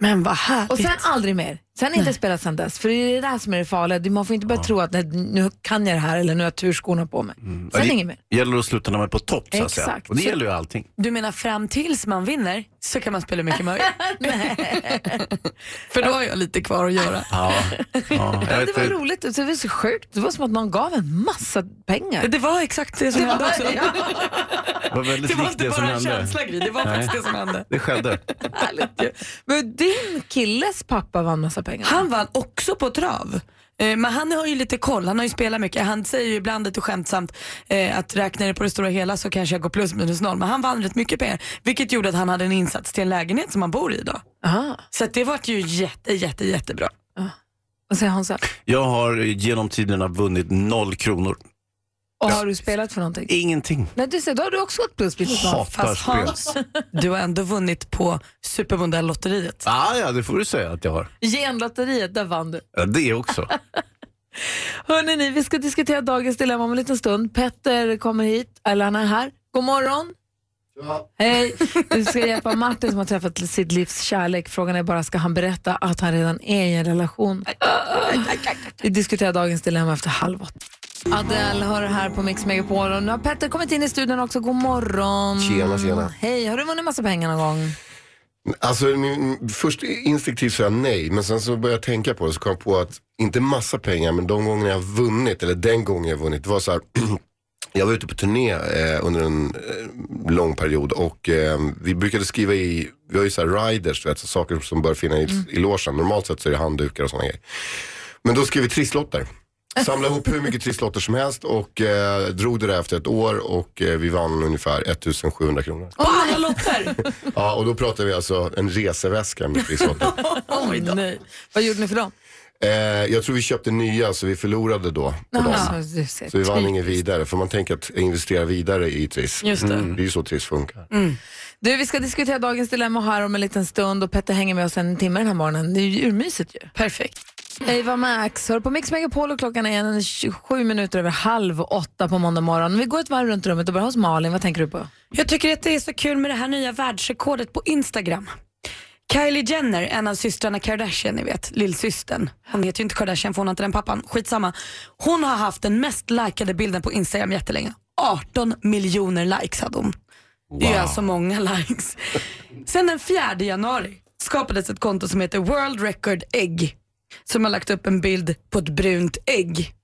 Men vad härligt. Och sen aldrig mer. Sen inte spelat sen dess. För det är det där som är det farliga. Man får inte börja tro att nej, nu kan jag det här eller nu har jag turskorna på mig. Ja, Sen det inget mer. gäller att sluta när man är på topp så att säga. Exakt. Och det Så- gäller ju allting. Du menar fram tills man vinner så kan man spela mycket möjligt? För då har jag lite kvar att göra. Ja. Ja, jag vet det var inte. roligt. Det var så sjukt. Det var som att någon gav en massa pengar. Det var exakt det som hände också. Det var väldigt Det var likt inte det som bara en hände. känsla Gry, det var Nej. faktiskt det som hände. Det skedde. härligt ju. Men din killes pappa vann massa pengar. Han vann också på trav. Eh, Men han har ju lite koll, han har ju spelat mycket. Han säger ju ibland lite skämtsamt eh, att räknar det på det stora hela så kanske jag går plus minus noll. Men han vann rätt mycket pengar vilket gjorde att han hade en insats till en lägenhet som han bor i idag. Aha. Så att det vart ju jätte, jätte, jättebra. Vad säger Hansa? Jag har genom tiderna vunnit noll kronor. Och har du spelat för någonting? Ingenting. Nej, du ser, då har du också minus noll. Hatar Fast. Hans, du har ändå vunnit på Supermodell-lotteriet. Ah, ja, det får du säga att jag har. Genlotteriet, där vann du. Ja, det också. Hörrni, ni, vi ska diskutera dagens dilemma om en liten stund. Petter kommer hit, eller han är här. God morgon. Hej! Vi ska hjälpa Martin som har träffat sitt livs kärlek. Frågan är bara, ska han berätta att han redan är i en relation? Vi diskuterar dagens dilemma efter halv åtta. Adele hör här på Mix Megapol och nu har Petter kommit in i studion också. God morgon. Tjena, tjena. Hej, har du vunnit massa pengar någon gång? Alltså, först instinktivt sa jag nej, men sen så började jag tänka på det så kom jag på att inte massa pengar, men de gånger jag har vunnit, eller den gången jag har vunnit, det var så här, jag var ute på turné eh, under en eh, lång period och eh, vi brukade skriva i, vi har ju så här riders, vet, så saker som bör finnas i, i logen. Normalt sett så är det handdukar och sådana grejer. Men då skrev vi trisslotter. Samlade ihop hur mycket trisslotter som helst och eh, drog det där efter ett år och eh, vi vann ungefär 1700 kronor. På alla lotter! Ja, och då pratar vi alltså en reseväska med trisslotter. Oj, nej. Vad gjorde ni för dem? Eh, jag tror vi köpte nya så vi förlorade då på dem. Så vi vann inget vidare, för man tänker att investera vidare i Triss. Just det. Det är ju så Triss funkar. Du, vi ska diskutera dagens dilemma här om en liten stund och Petter hänger med oss en timme den här morgonen. Det är ju urmysigt ju. Perfekt. Eva Max, hör på Mix Megapol och klockan är en 27 minuter över halv åtta på måndag morgon. Vi går ett varv runt rummet och börjar hos Malin. Vad tänker du på? Jag tycker att det är så kul med det här nya världsrekordet på Instagram. Kylie Jenner, en av systrarna Kardashian, ni vet, lillsystern. Hon heter ju inte Kardashian för hon har inte den pappan, skitsamma. Hon har haft den mest likade bilden på Instagram jättelänge. 18 miljoner likes hade hon. Det är alltså många likes. Sen den 4 januari skapades ett konto som heter World Record Egg som har lagt upp en bild på ett brunt ägg.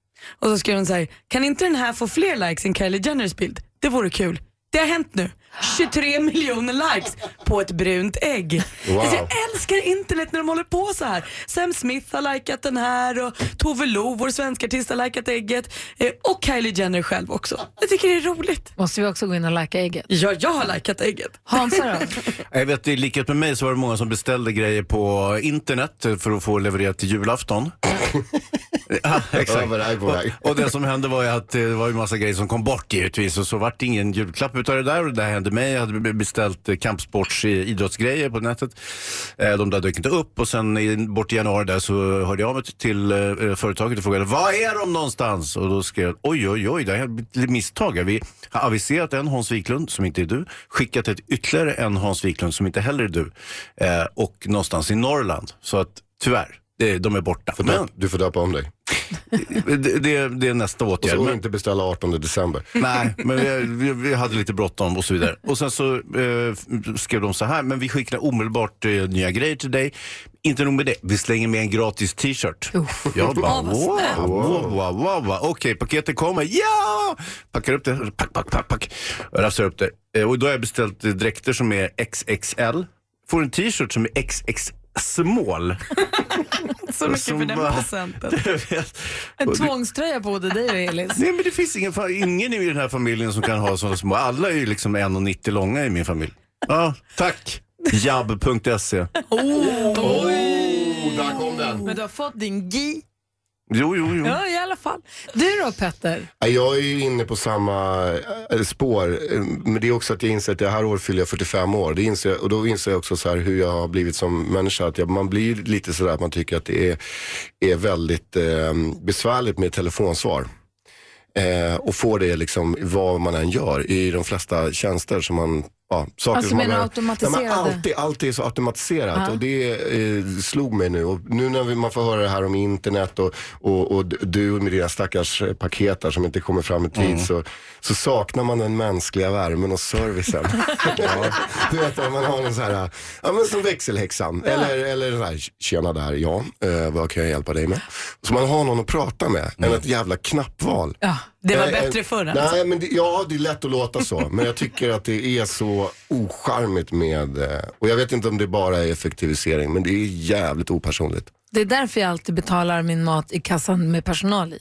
Och så skrev hon så här, kan inte den här få fler likes än Kylie Jenners bild? Det vore kul. Det har hänt nu. 23 miljoner likes på ett brunt ägg. Wow. Alltså jag älskar internet när de håller på så här. Sam Smith har likat den här och Tove Lo, vår svenska artist, har likat ägget. Eh, och Kylie Jenner själv också. Jag tycker det är roligt. Måste vi också gå in och lajka ägget? Ja, jag har likat ägget. Hansa då? Jag vet, i likhet med mig så var det många som beställde grejer på internet för att få levererat till julafton. Ja, exakt. Och, och det som hände var ju att det var ju massa grejer som kom bort givetvis och så vart det ingen julklapp utav det där och det där hände mig. Jag hade beställt eh, kampsports eh, idrottsgrejer på nätet. Eh, De där dök inte upp och sen bort i januari där så hörde jag mig till företaget och frågade var är de någonstans? Och då skrev jag oj oj oj, det här är ett misstag. Vi har aviserat en Hans Wiklund som inte är du, skickat ett ytterligare en Hans Wiklund som inte heller är du och någonstans i Norrland. Så att tyvärr, de är borta. Men Du får döpa om dig. det, det, det är nästa Och åtgärd. så Men, inte beställa 18 december. nej, men vi, vi, vi hade lite bråttom och så vidare. Och sen så eh, skrev de så här, men vi skickar omedelbart eh, nya grejer till dig. Inte nog med det, vi slänger med en gratis t-shirt. Jag bara, wow, wow, wow, wow, wow. Okej, paketet kommer. Ja! Packar upp det, pack, pack, pack, pack. Jag rafsar upp det. Eh, och då har jag beställt eh, dräkter som är XXL. Får en t-shirt som är XX small. Så mycket för den bara- vet. En tvångströja på både dig och Elis. Nej men det finns ingen, ingen i den här familjen som kan ha sådana små. Alla är ju liksom 1,90 långa i min familj. Ja, tack. Jabb.se. Oh, där kom den. Men du har fått din GI. Jo, jo, jo. Ja, i alla fall. Du då Petter? Ja, Jag är ju inne på samma eh, spår, eh, men det är också att jag inser att det här året fyller jag 45 år. Det inser, jag- och då inser jag också så här hur jag har blivit som människa. Att jag, man blir lite sådär att man tycker att det är, är väldigt eh, besvärligt med telefonsvar. Eh, och få det liksom vad man än gör i de flesta tjänster som man Ja, saker Alltså som menar automatiserade? Nej, men alltid, alltid är så automatiserat Ja. och det eh, slog mig nu. Och nu när vi, man får höra det här om internet och, och, och du med dina stackars eh, paket där som inte kommer fram i tid Mm. så, så saknar man den mänskliga värmen och servicen. ja. Du vet att man har en så här, ja men som växelhäxan. Eller, eller så här, tjena där, ja, eh, vad kan jag hjälpa dig med? Så man har någon att prata med än ett jävla knappval. Ja, Det var Eh, bättre förr alltså. Nej, men det, ja, det är lätt att låta så. Men jag tycker att det är så ocharmigt med, eh, och jag vet inte om det bara är effektivisering, men det är jävligt opersonligt. Det är därför jag alltid betalar min mat i kassan med personal i,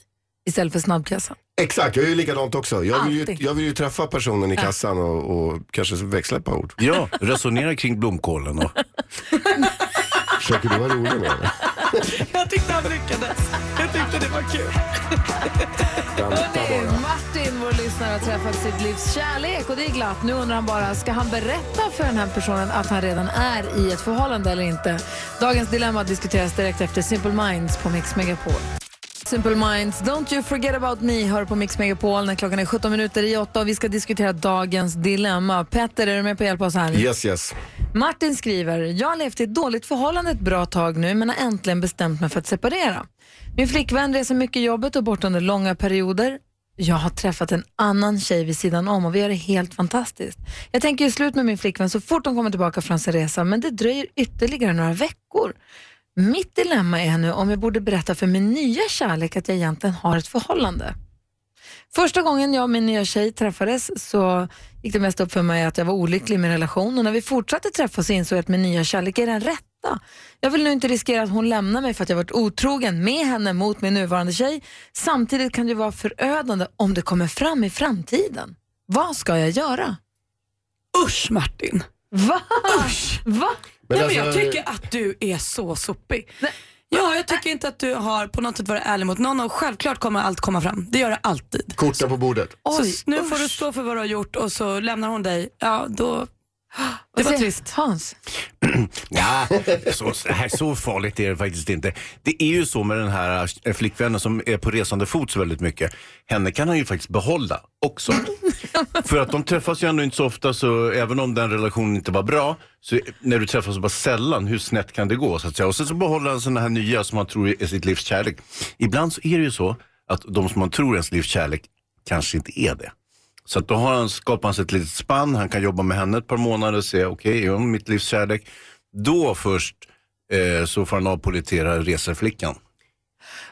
istället för snabbkassan. Exakt, jag är ju likadant också. Jag vill ju, jag vill ju träffa personen i kassan och, och kanske växla ett par ord. Ja, resonera kring blomkålen och... Försöker du vara rolig det? Jag tyckte han lyckades. Jag tyckte det var kul. Hörrni. Martin, vår lyssnare, har träffat sitt livs kärlek och det är glatt. Nu undrar han bara, ska han berätta för den här personen att han redan är i ett förhållande eller inte? Dagens dilemma diskuteras direkt efter Simple Minds på Mix Megapol. Simple Minds, Don't you forget about me hör på Mix Megapol när klockan är 17 minuter i 8 och vi ska diskutera dagens dilemma. Petter, är du med på att hjälpa oss här? Yes, yes. Martin skriver, jag har levt i ett dåligt förhållande ett bra tag nu men har äntligen bestämt mig för att separera. Min flickvän reser mycket jobbet och bort under långa perioder. Jag har träffat en annan tjej vid sidan om och vi har det helt fantastiskt. Jag tänker ju slut med min flickvän så fort hon kommer tillbaka från sin resa men det dröjer ytterligare några veckor. Mitt dilemma är nu om jag borde berätta för min nya kärlek att jag egentligen har ett förhållande. Första gången jag och min nya tjej träffades så gick det mest upp för mig att jag var olycklig i min relation och när vi fortsatte träffas så insåg jag att min nya kärlek är den rätta. Jag vill nu inte riskera att hon lämnar mig för att jag varit otrogen med henne mot min nuvarande tjej. Samtidigt kan det vara förödande om det kommer fram i framtiden. Vad ska jag göra? Usch Martin. Va? Usch. Va? Men Nej, men jag alltså- tycker att du är så sopig. Ja, jag tycker inte att du har på något sätt varit ärlig mot någon och självklart kommer allt komma fram. Det gör det alltid. Korten på bordet. så Oj, s- nu får usch. du stå för vad du har gjort och så lämnar hon dig. Ja, då... Det var trist. Hans? Ja, så, så, här, så farligt är det faktiskt inte. Det är ju så med den här eh, flickvännen som är på resande fot väldigt mycket. Henne kan han ju faktiskt behålla också. För att de träffas ju ändå inte så ofta så även om den relationen inte var bra, så när du träffas så bara sällan, hur snett kan det gå? Så att säga. Och sen så behåller han sådana här nya som man tror är sitt livs kärlek. Ibland så är det ju så att de som man tror är ens livs kärlek kanske inte är det. Så att då har han, skapar han sig ett litet spann, han kan jobba med henne ett par månader och se, okej, är hon mitt livs kärlek? Då först eh, så får han avpolitera reseflickan.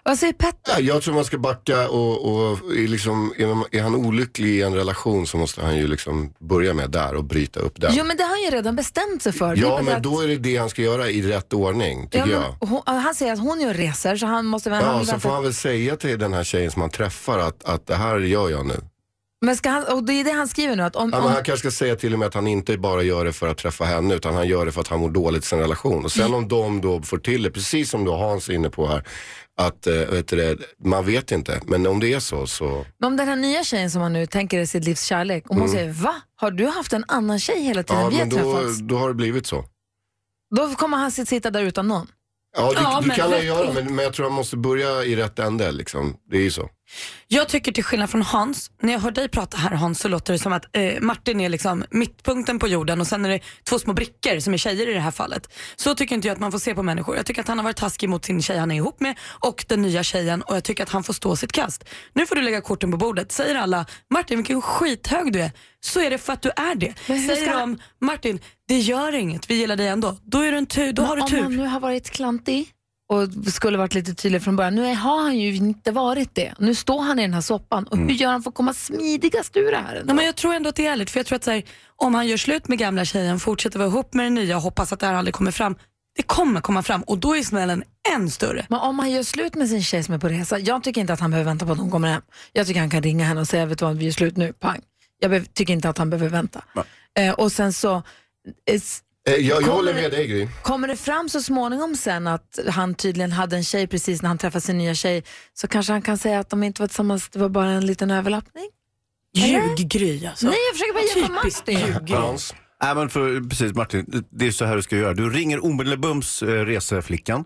Vad säger Petter? Ja, jag tror man ska backa och, och är, liksom, är, han olycklig i en relation så måste han ju liksom börja med där och bryta upp den. Jo men det har han ju redan bestämt sig för. Ja, men att- då är det det han ska göra i rätt ordning, tycker Ja, jag. hon, han säger att hon gör resor så han måste väl... han Ja, vill så får han väl säga till den här tjejen som han träffar att, att det här gör jag nu. Men ska han, och det är det han skriver nu att om, Ja, om men han kanske ska säga till och med att han inte bara gör det för att träffa henne utan han gör det för att han mår dåligt i sin relation. Och sen om de då får till det, precis som då Hans är inne på här, att eh, vet du det, man vet inte. Men om det är så så, Men om den här nya tjejen som han nu tänker är sitt livs kärlek, om hon Mm. säger va? Har du haft en annan tjej hela tiden ja vi har då, träffats? då har det blivit så. Då kommer han sit- sitta där utan någon. Ja, det, Ja, det men kan han göra men, men jag tror han måste börja i rätt ände liksom. Det är ju så. Jag tycker till skillnad från Hans, när jag hör dig prata här Hans så låter det som att eh, Martin är liksom mittpunkten på jorden och sen är det två små brickor som är tjejer i det här fallet. Så tycker inte jag att man får se på människor. Jag tycker att han har varit taskig mot sin tjej han är ihop med och den nya tjejen och jag tycker att han får stå sitt kast. Nu får du lägga korten på bordet. Säger alla Martin vilken skithög du är, så är det för att du är det. Säger de Martin det gör inget, vi gillar dig ändå. Då, är du en tur, då Men har du om tur. han nu har varit klantig och skulle varit lite tydlig från början. Nu har han ju inte varit det. Nu står han i den här soppan. Och hur gör han för att komma smidigast ur det här? ändå? Nej, men jag tror ändå att det är ärligt för jag tror att så här, om han gör slut med gamla tjejen, fortsätter vara ihop med den nya och hoppas att det här aldrig kommer fram. Det kommer komma fram och då är smällen än större. Men om han gör slut med sin tjej som är på resa, jag tycker inte att han behöver vänta på att hon kommer hem. Jag tycker han kan ringa henne och säga, vet du vad, vi gör slut nu, pang. Jag tycker inte att han behöver vänta. Eh, och sen så, Eh, jag, jag Kommer håller det- med dig Gry. kommer det fram så småningom sen att han tydligen hade en tjej precis när han träffade sin nya tjej, så kanske han kan säga att de inte var tillsammans, det var bara en liten överlappning? Ljuggry alltså. Nej, jag försöker bara hjälpa Martin. Hans. Nej, men för, precis Martin, det är så här du ska göra. Du ringer omedelbums eh, reseflickan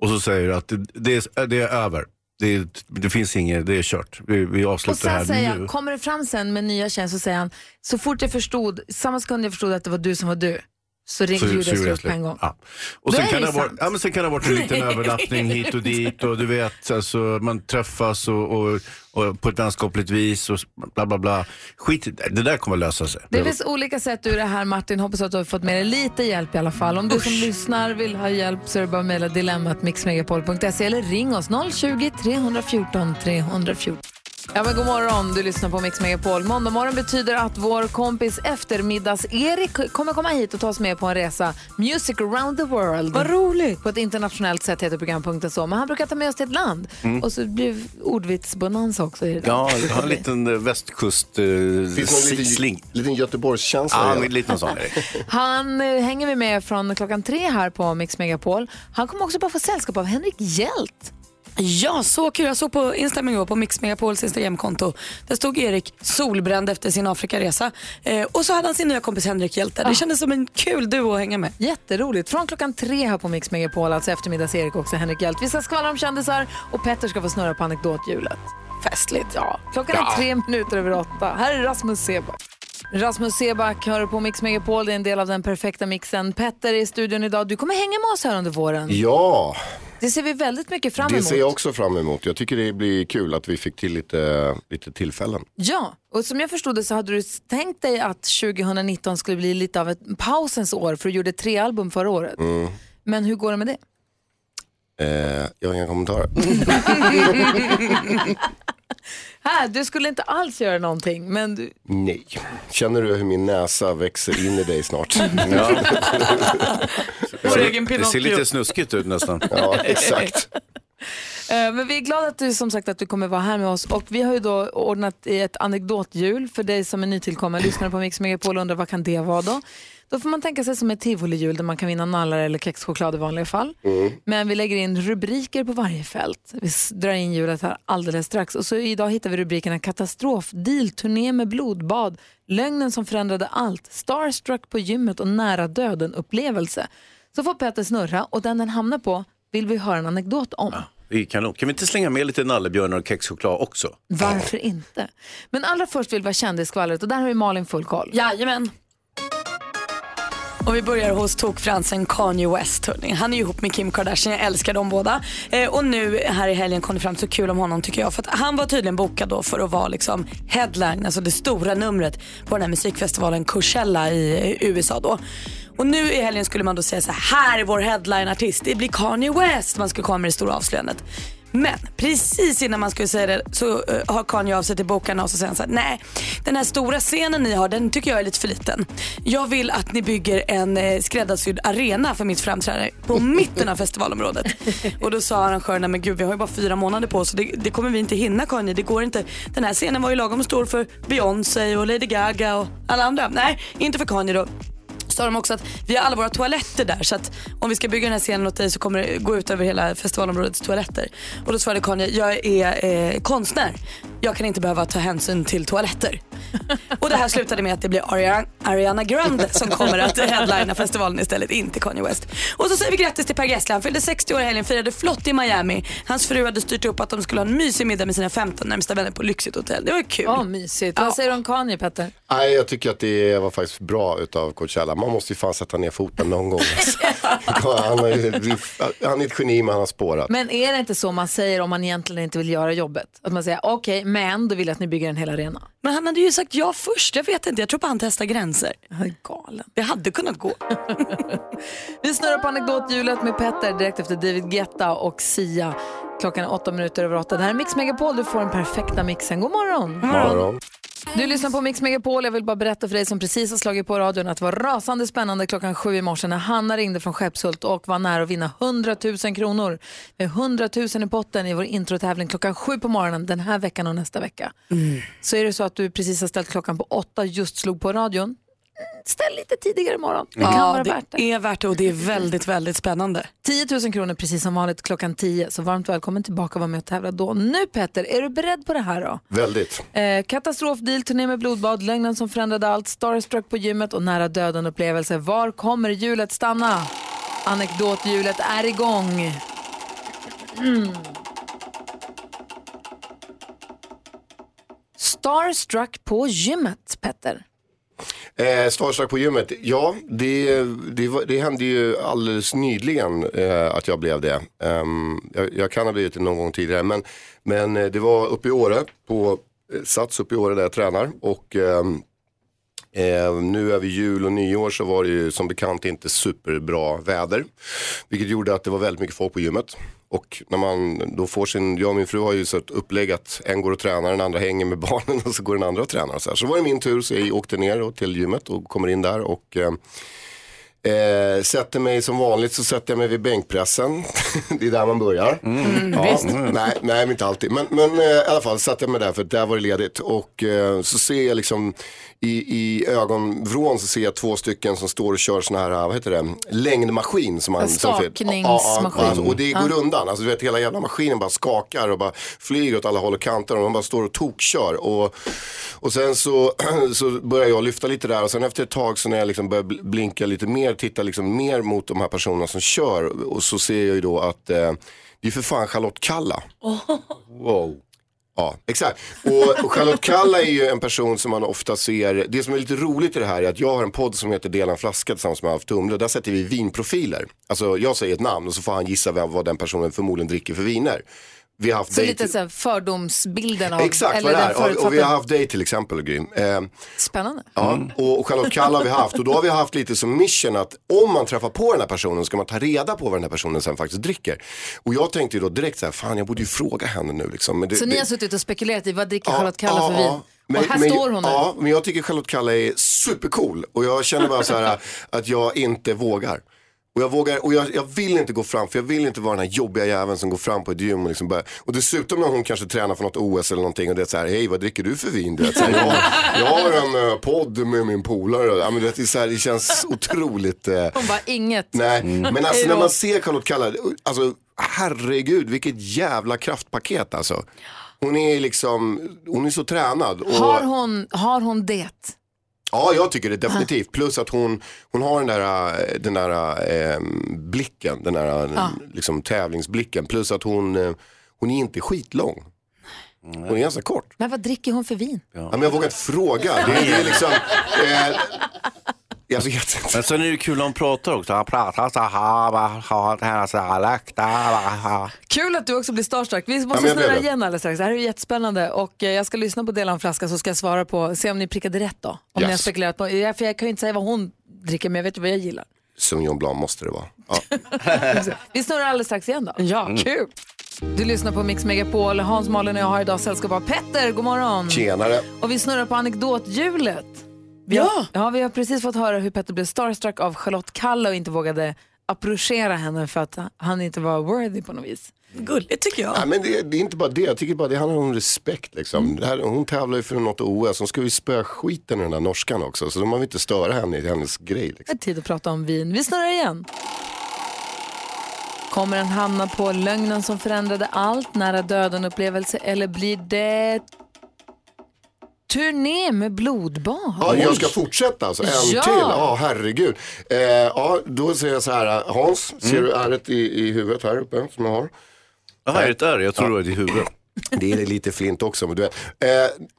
och så säger du att det, det, är, det är över. Det, det finns inget, det är kört. Vi, vi Och avslutar säger här han, nu. kommer det fram sen med nya tjänst så säger han, så fort jag förstod, samma sekund jag förstod att det var du som var du, så ringde ju det slut på en gång. Ja. Och sen kan, det sant. ja, men sen kan det ha varit en liten överlappning hit och dit och du vet, alltså, man träffas och, och, och på ett vänskapligt vis och bla bla bla. Skit det där kommer att lösa sig. Det finns olika sätt ur det här Martin. Hoppas att du har fått med dig lite hjälp i alla fall. Om du som lyssnar vill ha hjälp så är det bara att mejla dilemmat mixmegapol.se eller ring oss 020 314 314. Ja, men god morgon, du lyssnar på Mix Megapol. Måndag morgon betyder att vår kompis eftermiddags-Erik kommer komma hit och ta oss med på en resa. Music around the world. Vad roligt. På ett internationellt sätt heter programpunkten så. Men han brukar ta med oss till ett land. Och så blir det ordvitsbonanza också i det. Ja, vi har en liten eh, västkust eh, Finns det någon sling. liten, liten Göteborgskänsla Ja, en liten sån. Han eh, hänger vi med från klockan tre här på Mix Megapol. Han kommer också bara få sällskap av Henrik Hjält. Ja, så kul. Jag såg på Instagram igår, på Mix Megapols Instagramkonto. Där stod Erik solbränd efter sin Afrikaresa. Eh, och så hade han sin nya kompis Henrik Hjälte. Det kändes som en kul duo att hänga med. Jätteroligt. Från klockan tre här på Mix Megapol, alltså eftermiddags-Erik också Henrik Hjält. Vi ska skvallra om kändisar och Petter ska få snurra på anekdothjulet. Festligt. Ja. Klockan är tre minuter över åtta. Här är Rasmus Seback. Rasmus Seback hör på Mix Megapol. Det är en del av den perfekta mixen. Petter är i studion idag. Du kommer hänga med oss här under våren. Ja, Det ser vi väldigt mycket fram det emot. ser jag också fram emot. Jag tycker det blir kul att vi fick till lite, lite tillfällen. Ja, och som jag förstod det så hade du tänkt dig att 2019 skulle bli lite av ett pausens år för du gjorde tre album förra året. Mm. Men hur går det med det? Eh, jag har inga kommentarer. Här, du skulle inte alls göra någonting, men du... Nej. Känner du hur min näsa växer in i dig snart? Ja. Vår egen Det ser lite snuskigt ut nästan. ja, exakt. Eh, Men vi är glada att du som sagt att du kommer vara här med oss och vi har ju då ordnat ett anekdothjul för dig som är nytillkommen lyssnare på Mix Megapol och undrar vad kan det vara då? Då får man tänka sig som ett tivolihjul där man kan vinna nallar eller kexchoklad i vanliga fall. Men vi lägger in rubriker på varje fält. Vi drar in hjulet här alldeles strax. Och så idag hittar vi rubrikerna katastrof, deal, turné med blodbad, lögnen som förändrade allt, starstruck på gymmet och nära döden upplevelse. Så får Peter snurra och den den hamnar på vill vi höra en anekdot om. Är kanon. Kan vi inte slänga med lite nallebjörnar och kexchoklad också? Varför inte? Men allra först vill vi ha kändisskvallret och där har vi Malin full koll. Jajamän. Och vi börjar hos tokfransen Kanye West. Hörrni. Han är ju ihop med Kim Kardashian, jag älskar dem båda. Eh, och nu här i helgen kom det fram så kul om honom tycker jag. För att han var tydligen bokad då för att vara liksom headline, alltså det stora numret på den här musikfestivalen Coachella i eh, USA då. Och nu i helgen skulle man då säga så här, här är vår headline-artist, det blir Kanye West. Man skulle komma med det stora avslöjandet. Men precis innan man skulle säga det så uh, har Kanye av sig till bokarna och så säger han så här, nej den här stora scenen ni har den tycker jag är lite för liten. Jag vill att ni bygger en eh, skräddarsydd arena för mitt framträdande på mitten av festivalområdet. och då sa arrangörerna, men gud vi har ju bara fyra månader på oss det, det kommer vi inte hinna Kanye. Det går inte. Den här scenen var ju lagom stor för Beyoncé och Lady Gaga och alla andra. Nej, inte för Kanye då sa de också att vi har alla våra toaletter där så att om vi ska bygga den här scenen åt dig så kommer det gå ut över hela festivalområdets toaletter. Och då svarade Kanye, jag är eh, konstnär. Jag kan inte behöva ta hänsyn till toaletter. Och det här slutade med att det blir Ariana, Grande som kommer att headlina festivalen istället, inte Kanye West. Och så säger vi grattis till Per Gessle. Han fyllde 60 år i helgen, firade flott i Miami. Hans fru hade styrt upp att de skulle ha en mysig middag med sina 15 närmsta vänner på lyxigt hotell. Det var kul. Ja, mysigt. Vad säger du om Kanye, Petter? Nej, jag tycker att det var faktiskt bra utav Coachella. Man måste ju fan sätta ner foten någon gång. han, är, han är ett geni men han har spårat. Men är det inte så man säger om man egentligen inte vill göra jobbet? Att man säger okej, okay, men då vill jag att ni bygger en hel arena. Men han hade ju sagt ja först. Jag vet inte, jag tror bara han testar gränser. Han är galen. Det hade kunnat gå. Vi snurrar på anekdothjulet med Petter direkt efter David Guetta och Sia. Klockan är åtta minuter över åtta. Det här är Mix Megapol. Du får den perfekta mixen. God morgon. God morgon. Du lyssnar på Mix Megapol. Jag vill bara berätta för dig som precis har slagit på radion att det var rasande spännande klockan sju i morse när Hanna ringde från Skeppshult och var nära att vinna 100 000 kronor. Med 100 000 i potten i vår introtävling klockan sju på morgonen den här veckan och nästa vecka. Mm. Så är det så att du precis har ställt klockan på åtta, just slog på radion ställ lite tidigare imorgon. Det kan vara det värt det. är värt det och det är väldigt, väldigt spännande. 10 000 kronor precis som vanligt klockan 10. Så varmt välkommen tillbaka och var med och tävla då. Nu Petter, är du beredd på det här då? Väldigt. Eh, katastrofdeal, turné med blodbad, lögnen som förändrade allt, starstruck på gymmet och nära döden upplevelse. Var kommer hjulet stanna? Anekdothjulet är igång. Mm. Starstruck på gymmet, Petter. Eh, Starstruck på gymmet, ja det, det, det hände ju alldeles nyligen eh, att jag blev det. Um, jag, jag, kan ha blivit det någon gång tidigare men, men eh, det var uppe i Åre, på eh, Sats uppe i Åre där jag tränar och um, Eh, nu över jul och nyår så var det ju som bekant inte superbra väder. Vilket gjorde att det var väldigt mycket folk på gymmet. Och när man då får sin, jag och min fru har ju så ett upplägg att en går och tränar, den andra hänger med barnen och så går den andra och tränar. Så, här. så var det min tur så jag åkte ner till gymmet och kommer in där och eh, Eh, sätter mig som vanligt så sätter jag mig vid bänkpressen. det är där man börjar. Mm, ja, nej, nej, inte alltid. Men, men eh, i alla fall satte jag mig där för där var det ledigt. Och eh, så ser jag liksom i, i ögonvrån så ser jag två stycken som står och kör sån här, vad heter det, längdmaskin. Som man, Stakningsmaskin. Ja, och det går ja. undan. Alltså du vet hela jävla maskinen bara skakar och bara flyger åt alla håll och kanter och man bara står och tokkör. Och, och sen så, så börjar jag lyfta lite där och sen efter ett tag så när jag liksom börjar blinka lite mer, titta liksom mer mot de här personerna som kör och så ser jag ju då att eh, det är för fan Charlotte Kalla. Oh. Wow. Ja, exakt. Och, Charlotte Kalla är ju en person som man ofta ser, det som är lite roligt i det här är att jag har en podd som heter Dela en flaska tillsammans med Alf Tumle. Där sätter vi vinprofiler. Alltså jag säger ett namn och så får han gissa vad den personen förmodligen dricker för viner. Vi har haft så lite så fördomsbilden av... Exakt vad det är. Och, och, vi har haft dig till exempel. Eh, Spännande. Ja, mm. och Charlotte Kalla har vi haft. Och då har vi haft lite som mission att om man träffar på den här personen ska man ta reda på vad den här personen sen faktiskt dricker. Och jag tänkte ju då direkt så här, fan jag borde ju fråga henne nu liksom. Det, så det, ni har suttit och spekulerat i vad dricker ja, Charlotte Kalla ja, för vin? Men, och här men, står hon nu. Ja, men jag tycker Charlotte Kalla är supercool. Och jag känner bara så här att jag inte vågar. Och jag vågar, och jag, jag, vill inte gå fram för jag vill inte vara den här jobbiga jäveln som går fram på ett gym och liksom börjar, och dessutom när hon kanske tränar för något OS eller någonting och det är så här, hej vad dricker du för vin? Det, så här, jag, jag har en uh, podd med min polare, ja, men det, är så här, det känns otroligt. Uh, hon bara inget. Nej, mm. men alltså när man ser Charlotte Kalla, alltså herregud vilket jävla kraftpaket alltså. Hon är liksom, hon är så tränad. Och... Har, hon, har hon det? Ja, jag tycker det definitivt. Plus att hon, hon har den där, eh, den där eh, blicken, den där ja. liksom, tävlingsblicken. Plus att hon, eh, hon är inte skitlång. Hon är ganska kort. Men vad dricker hon för vin? Ja. men jag vågar inte fråga. Det, det är liksom, eh, jag vet inte. Men sen är det kul när hon pratar också. Han pratar så här. Kul att du också blir starstruck. Vi måste ja, snurra igen alldeles strax. Det här är jättespännande. Och eh, jag ska lyssna på Dela en flaska så ska jag svara på, se om ni prickade rätt då. Om yes. ni har spekulerat på, för jag kan ju inte säga vad hon dricker men jag vet ju vad jag gillar. Sauvignon Blanc måste det vara. Ja. Vi snurrar alldeles strax igen då. Ja, mm. kul. Du lyssnar på Mix Megapol. Hans, Malin och jag har idag sällskap av Petter. God morgon. Tjenare. Och vi snurrar på anekdothjulet. Vi har, Ja. ja, vi har precis fått höra hur Petter blev starstruck av Charlotte Kalla och inte vågade approchera henne för att han inte var worthy på något vis. Gulligt tycker jag. Nej, men det, det är inte bara det, jag tycker bara det handlar om respekt. Liksom. Det här, hon tävlar ju för något OS, hon ska ju spöa skiten ur den där norskan också. Så man vill inte störa henne i hennes grej. Liksom. Det är tid att prata om vin. Vi snurrar igen. Kommer den hamna på lögnen som förändrade allt, nära döden-upplevelse eller blir det turné med blodbad? Ja, jag ska fortsätta alltså, en Ja. till. Ja, herregud. Eh, ja, då säger jag så här, Hans, ser du ärret i, i huvudet här uppe som jag har? Ja, här är ett ärr, jag tror det var i huvudet. Det är lite flint också, men du vet. Eh,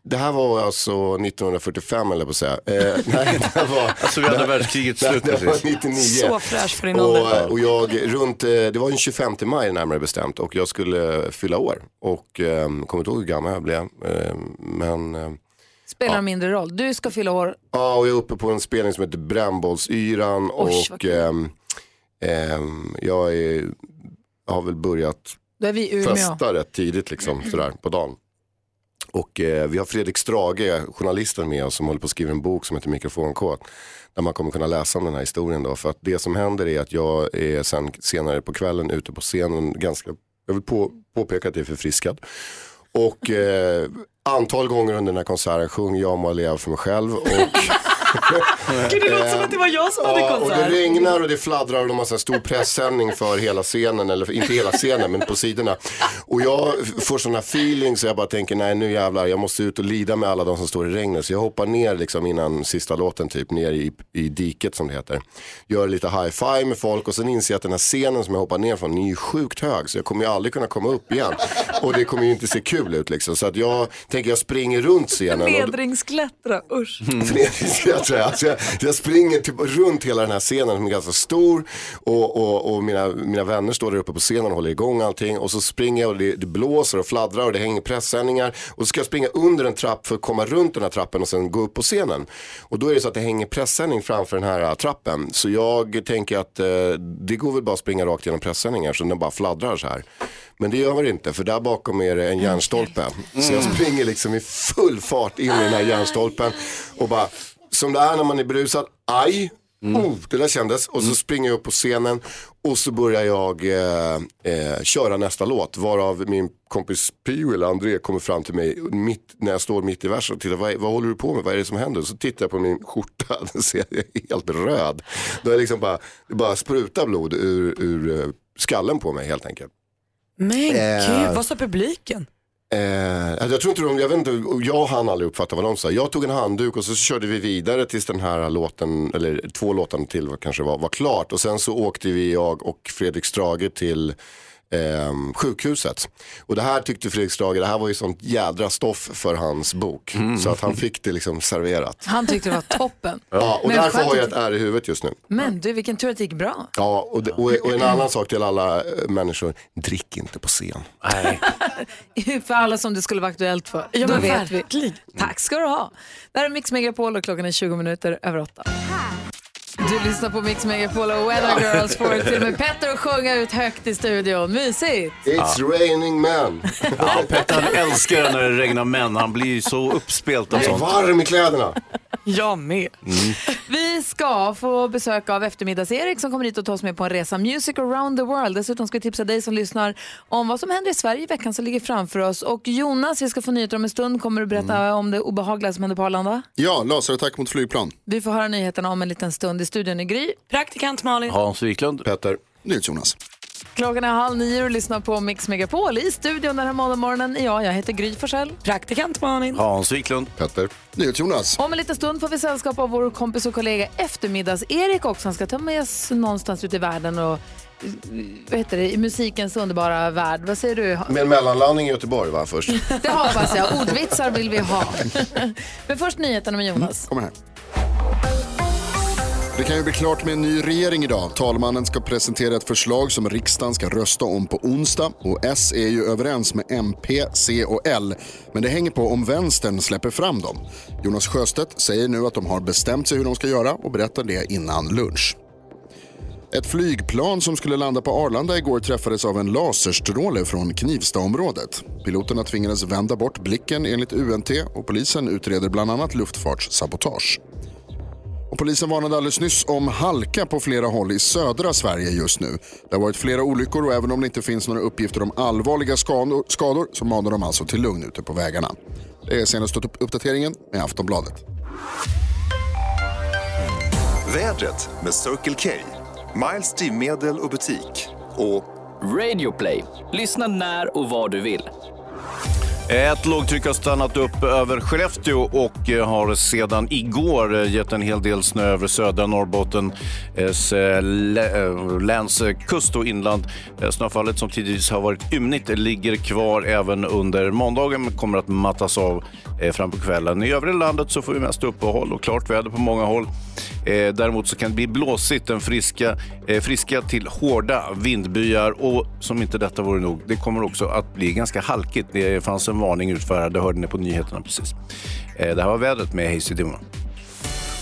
det här var alltså 1945 eller på att säga. Eh, nej, det var... Alltså vi hade världskrigets Nej, slut det var precis. 99. Så fräsch för din Och, ålder. och jag runt, eh, det var den 25 maj närmare bestämt och jag skulle fylla år. Och eh, kommer inte ihåg hur gammal jag blev. Eh, men Spelar mindre roll. Du ska fylla år. ja, och jag är uppe på en spelning som heter Brännbollsyran. Och ehm, ehm, jag är, har väl börjat Då är vi i Umeå. festa rätt tidigt liksom, sådär, på dagen. Och eh, vi har Fredrik Strage, journalisten med oss som håller på att skriva en bok som heter Mikrofonkod. Där man kommer kunna läsa om den här historien då. För att det som händer är att jag är sen senare på kvällen ute på scenen ganska, jag vill på, påpeka att jag är förfriskad. Och eh, antal gånger under den här konserten sjunger jag om att leva för mig själv. Och Gud, det låter som att det var jag som hade Ja, och det konsert. regnar och det fladdrar och de har här stor pressändning för hela scenen, eller inte hela scenen men på sidorna. Och jag får sådana feeling så jag bara tänker nej nu jävlar jag måste ut och lida med alla de som står i regnet. Så jag hoppar ner liksom innan sista låten typ, ner i, i diket som det heter. Gör lite high five med folk och sen inser jag att den här scenen som jag hoppar ner från, den är ju sjukt hög så jag kommer ju aldrig kunna komma upp igen. Och det kommer ju inte se kul ut liksom. Så att jag tänker jag springer runt scenen. Och, Nedringsklättra, usch. Förnedringsskrattar jag. Alltså jag, jag springer typ runt hela den här scenen som är ganska stor och, och, och mina, mina vänner står där uppe på scenen och håller igång allting och så springer jag och det, det blåser och fladdrar och det hänger pressändningar och så ska jag springa under en trapp för att komma runt den här trappen och sen gå upp på scenen. Och då är det så att det hänger pressändning framför den här äh, trappen så jag tänker att eh, det går väl bara att springa rakt genom pressändningar så den bara fladdrar så här. Men det gör det inte för där bakom är det en järnstolpe. Så jag springer liksom i full fart in i den här järnstolpen och bara som det är när man är berusad, aj, oh, det där kändes. Och så springer jag upp på scenen och så börjar jag eh, eh, köra nästa låt. Varav min kompis Pio eller André kommer fram till mig mitt, när jag står mitt i versen och tittar, vad, vad håller du på med, vad är det som händer? Så tittar jag på min skjorta, då ser jag jag är helt röd. Då är liksom bara, det bara sprutar blod ur, ur eh, skallen på mig helt enkelt. Men Eh. gud, vad sa publiken? Eh, alltså, jag tror inte de, jag vet inte, jag hann aldrig uppfatta vad de sa. Jag tog en handduk och så körde vi vidare tills den här låten, eller två låtar till kanske var, var klart. Och sen så åkte vi, jag och Fredrik Strage till eh, sjukhuset. Och det här tyckte Fredrik Strage, det här var ju sånt jädra stoff för hans bok. Så att han fick det liksom serverat. Han tyckte det var toppen. Ja, och Men därför har jag att- ett ärr i huvudet just nu. Men du, vilken tur att det gick bra. Ja, och, det, och, och en annan sak till alla eh, människor, drick inte på scen. Nej. för alla som det skulle vara aktuellt för. Ja, Då men vet vi. Tack ska du ha. Det här är Mix Megapol och klockan är 20 minuter över åtta. Du lyssnar på Mix Megapol och Weather Girls får till med Petter att sjunga ut högt i studion. Mysigt! It's raining men. Ja, Petter älskar när det regnar män. Han blir ju så uppspelt av Jag är sånt. varm i kläderna. Jag med. Vi ska få besök av eftermiddags-Erik som kommer hit och tar oss med på en resa Music around the world. Dessutom ska vi tipsa dig som lyssnar om vad som händer i Sverige i veckan som ligger framför oss. Och Jonas, vi ska få nyheter om en stund. Kommer du berätta om det obehagliga som händer på Arlanda? Ja, laserattack mot flygplan. Vi får höra nyheterna om en liten stund. Studion i Gry. Praktikant Malin. Hans Wiklund. Petter. Jonas. Klockan är halv nio och lyssnar på Mix Megapol. I studion den här måndagsmorgonen är jag, jag heter Gry Forssell. Praktikant Malin. Hans Wiklund. Petter. Jonas. Om en liten stund får vi sällskap av vår kompis och kollega eftermiddags-Erik också. Han ska ta med oss någonstans ut i världen och vad heter det, i musikens underbara värld. Vad säger du? Med en mellanlandning i Göteborg va först? Det hoppas jag. Ordvitsar vill vi ha. Men först nyheterna med Jonas. Kommer här. Det kan ju bli klart med en ny regering idag. Talmannen ska presentera ett förslag som riksdagen ska rösta om på onsdag. Och S är ju överens med MP, C och L. Men det hänger på om vänstern släpper fram dem. Jonas Sjöstedt säger nu att de har bestämt sig hur de ska göra och berättar det innan lunch. Ett flygplan som skulle landa på Arlanda igår träffades av en laserstråle från Knivstaområdet. Piloterna tvingades vända bort blicken enligt UNT och polisen utreder bland annat luftfartssabotage. Och polisen varnade alldeles nyss om halka på flera håll i södra Sverige just nu. Det har varit flera olyckor och även om det inte finns några uppgifter om allvarliga skador, skador så manar de alltså till lugn ute på vägarna. Det är senaste uppdateringen med Aftonbladet. Vädret med Circle K. Miles drivmedel och butik. Och Radio Play. Lyssna när och var du vill. Ett lågtryck har stannat upp över Skellefteå och eh, har sedan igår eh, gett en hel del snö över södra Norrbottens eh, läns kust och inland. Snöfallet som tidigare har varit ymnigt ligger kvar även under måndagen men kommer att mattas av Eh, fram på kvällen. I övriga landet så får vi mest uppehåll och klart väder på många håll. Eh, däremot så kan det bli blåsigt, den friska, eh, friska till hårda vindbyar och som inte detta vore nog, det kommer också att bli ganska halkigt. Det fanns en varning utfärdad. Det hörde ni på nyheterna precis. Det här var vädret med Hayes i dimman.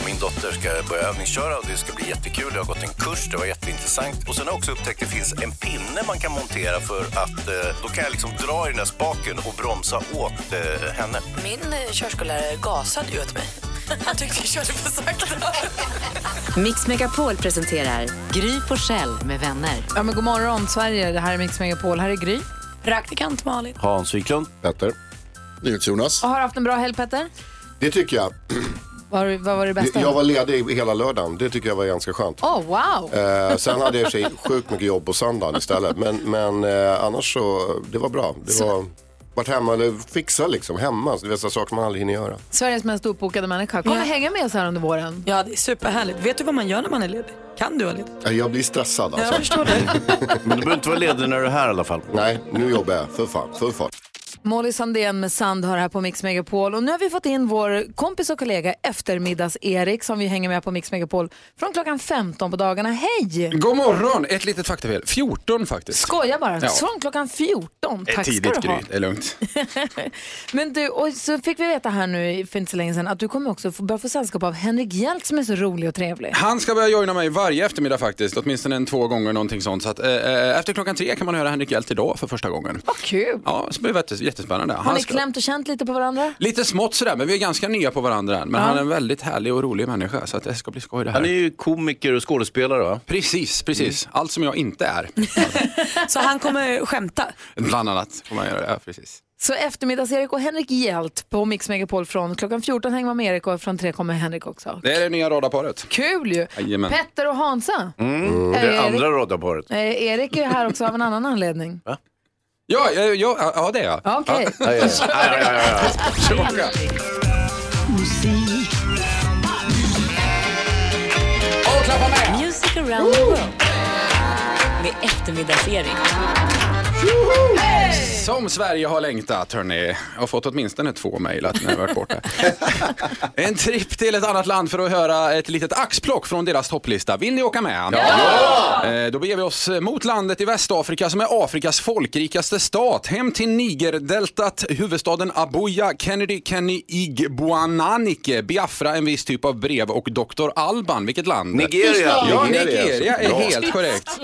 Min dotter ska börja övningsköra och det ska bli jättekul. Jag har gått en kurs, det var jätteintressant. Och sen har jag också upptäckt att det finns en pinne man kan montera för att eh, då kan jag liksom dra i den där spaken och bromsa åt eh, henne. Min körskollärare gasade ju åt mig. Han tyckte jag körde för sakta. Mix Megapol presenterar Gry Forssell med vänner. Ja, men god morgon, Sverige. Det här är Mix Megapol. Här är Gry. Praktikant Malin. Hans Wiklund. Petter. Jonas. Har du haft en bra helg Petter? Det tycker jag. Var, vad var det bästa? Jag var ledig hela lördagen. Det tycker jag var ganska skönt. Oh, wow. Eh, sen hade jag i sig sjukt mycket jobb på söndagen istället. Men, men eh, annars så, det var bra. Det så. var varit hemma eller fixa liksom hemma. Det är så saker man aldrig hinner göra. Sveriges mest uppbokade människa. Kommer ja. hänga med oss här under våren. Ja, det är superhärligt. Vet du vad man gör när man är ledig? Kan du vara ledig? Jag blir stressad alltså. Jag förstår det. Men du behöver inte vara ledig när du är här i alla fall. Nej, nu jobbar jag för fan, för fan. Molly Sandén med Sand hör här på Mix Megapol. Och nu har vi fått in vår kompis och kollega eftermiddags-Erik som vi hänger med på Mix Megapol från klockan 15 på dagarna. Hej! God morgon! Ett litet faktafel. 14 faktiskt. Skoja bara. Ja. Från klockan 14. Tack tidigt, ska du ha. Det är lugnt. Men du, och så fick vi veta här nu för inte så länge sedan att du kommer också få börja få sällskap av Henrik Hjelt som är så rolig och trevlig. Han ska börja joina mig varje eftermiddag faktiskt. Åtminstone en två gånger någonting sånt. Så att, äh, efter klockan tre kan man höra Henrik Hjelt idag för första gången. Vad kul! Ja, blir jättespännande. Har ni ska... klämt och känt lite på varandra? Lite smått sådär, men vi är ganska nya på varandra än. Men ja. han är en väldigt härlig och rolig människa så att det ska bli skoj det här. Han är ju komiker och skådespelare va? Precis, precis. Mm. Allt som jag inte är. så han kommer skämta? Bland annat kommer han göra ja, precis. Så eftermiddags-Erik och Henrik Hjält på Mix Megapol från klockan 14 hänger man med Erik och från 3 kommer Henrik också. Det är det nya radarparet. Kul ju! Jajamän. Petter och Hansa. Mm. Mm. Det är andra radarparet. Erik är här också av en annan anledning. Va? Ja, ja, ja, ja det är jag. Okej. Okay. Ja, ja, ja, ja, ja. Och klappa med! Music around the world med eftermiddags-Erik. Som Sverige har längtat, hörni. Jag har fått åtminstone två mejl att ni har varit borta. en tripp till ett annat land för att höra ett litet axplock från deras topplista. Vill ni åka med? Ja! Eh, då beger vi oss mot landet i Västafrika som är Afrikas folkrikaste stat. Hem till Nigerdeltat, huvudstaden Abuja, Kennedy, Kenny, Igboananike, Biafra, en viss typ av brev och Dr. Alban. Vilket land? Nigeria. Ja, Nigeria är helt korrekt.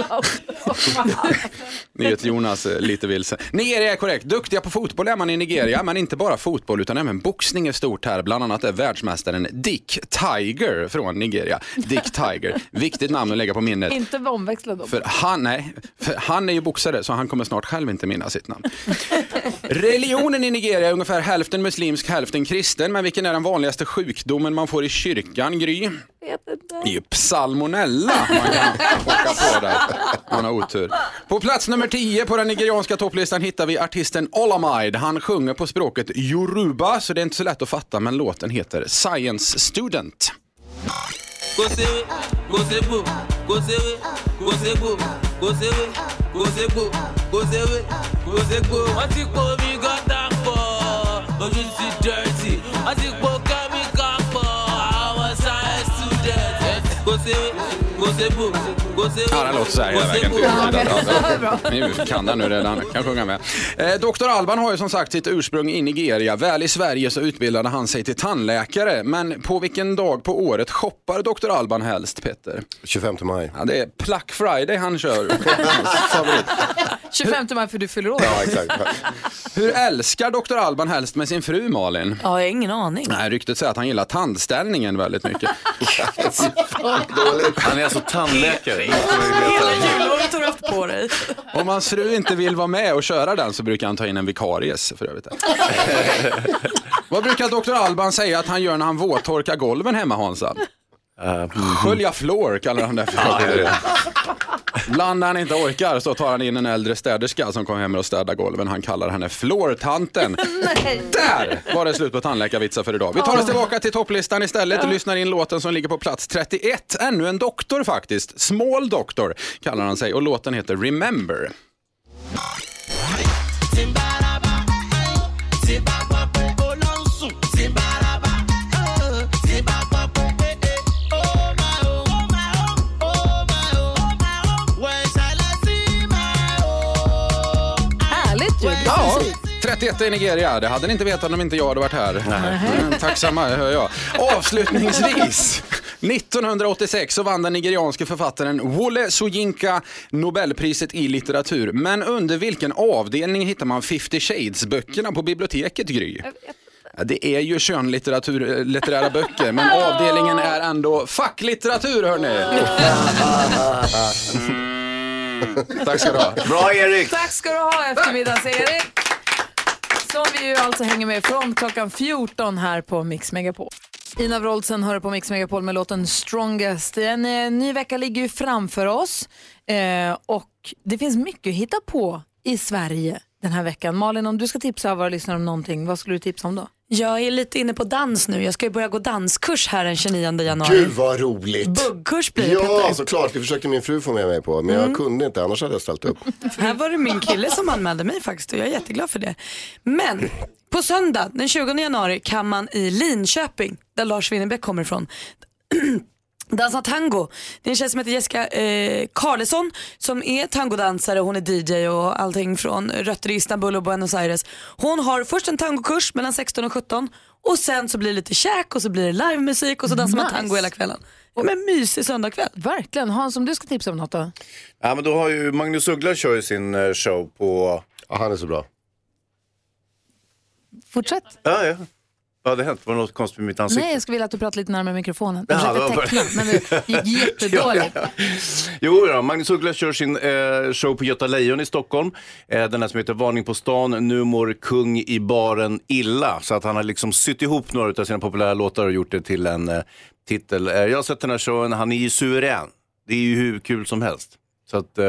Nyhets-Jonas lite vilse. Nigeria är korrekt. Duktiga på fotboll är man i Nigeria, men inte bara fotboll utan även boxning är stort här. Bland annat är världsmästaren Dick Tiger från Nigeria. Dick Tiger. Viktigt namn att lägga på minnet. Inte omväxla då. För han, nej, för han är ju boxare så han kommer snart själv inte minnas sitt namn. Religionen i Nigeria är ungefär hälften muslimsk, hälften kristen. Men vilken är den vanligaste sjukdomen man får i kyrkan, Gry? Det är ju psalmonella man kan åka på där. Man har otur. På plats nummer 10 på den nigerianska topplistan hittar vi artisten Olamide. Han sjunger på språket yoruba så det är inte så lätt att fatta men låten heter Science Student. Ja, den låter så här hela vägen. bra. Ni kan den nu redan, kan sjunga med. Eh, Dr. Alban har ju som sagt sitt ursprung i Nigeria. Väl i Sverige så utbildade han sig till tandläkare. Men på vilken dag på året shoppar Dr. Alban helst, Peter? 25 maj. Ja, det är Pluck Friday han kör. 25 maj för du fyller år. Ja, exakt. Hur älskar Dr. Alban helst med sin fru Malin? Ja, jag har ingen aning. Nej, ryktet säger att han gillar tandställningen väldigt mycket. Han är alltså tandläkare. Hela julåret har du haft på dig. Om hans fru inte vill vara med och köra den så brukar han ta in en vikaries för övrigt. Vad brukar Dr. Alban säga att han gör när han våttorkar golven hemma Hansa? Skölja floor kallar han det för. Ibland när han inte orkar så tar han in en äldre städerska som kommer hem och städar golven. Han kallar henne floortanten. Där var det slut på tandläkarvitsar för idag. Vi tar oss tillbaka till topplistan istället och lyssnar in låten som ligger på plats 31. Ännu en doktor faktiskt. Small Doctor kallar han sig och låten heter Remember. 1-1 i Nigeria. Det hade ni inte vetat om inte jag hade varit här. Nej. Tacksamma, hör jag. Avslutningsvis. 1986 så vann den nigerianske författaren Wole Soyinka Nobelpriset i litteratur. Men under vilken avdelning hittar man 50 Shades-böckerna på biblioteket, Gry? Ja, det är ju könlitterära eh, böcker, men avdelningen är ändå facklitteratur, hörni. Mm. Tack ska du ha. Bra Erik! Tack ska du ha eftermiddags-Erik. Som vi ju alltså hänger med från klockan 14 här på Mix Megapol. Ina Wroldsen hör på Mix Megapol med låten Strongest. En eh, ny vecka ligger ju framför oss eh, och det finns mycket att hitta på i Sverige den här veckan. Malin, om du ska tipsa våra lyssnare om någonting, vad skulle du tipsa om då? Jag är lite inne på dans nu. Jag ska ju börja gå danskurs här den 29 januari. Gud vad roligt. Buggkurs blir det Ja, såklart. Det försökte min fru få med mig på, men jag Mm. kunde inte, annars hade jag ställt upp. Här var det min kille som anmälde mig faktiskt och jag är jätteglad för det. Men på söndag den 20 januari kan man i Linköping, där Lars Winnerbäck kommer ifrån, dansa tango. Det är en tjej som heter Jessica eh, Karlsson som är tangodansare, hon är DJ och allting från rötter i Istanbul och Buenos Aires. Hon har först en tangokurs mellan 16 och 17 och sen så blir det lite käk och så blir det livemusik och så dansar man Nice. tango hela kvällen. Men en mysig söndagkväll. Verkligen. Hans, om du ska tipsa om något då? Ja, men då har ju Magnus Uggla kör ju sin eh, show på... Ja, han är så bra. Fortsätt. Ja, ja. Vad hade hänt? Var det något konstigt med mitt ansikte? Nej, jag skulle vilja att du pratar lite närmare mikrofonen. Jag försökte det var teckna, men det gick jättedåligt. Ja, ja. Jo, då, Magnus Uggla kör sin eh, show på Göta Lejon i Stockholm. Eh, den här som heter Varning på stan, nu mår kung i baren illa. Så att han har liksom sytt ihop några av sina populära låtar och gjort det till en eh, titel. Eh, jag har sett den här showen, han är ju suverän. Det är ju hur kul som helst. Så att, eh,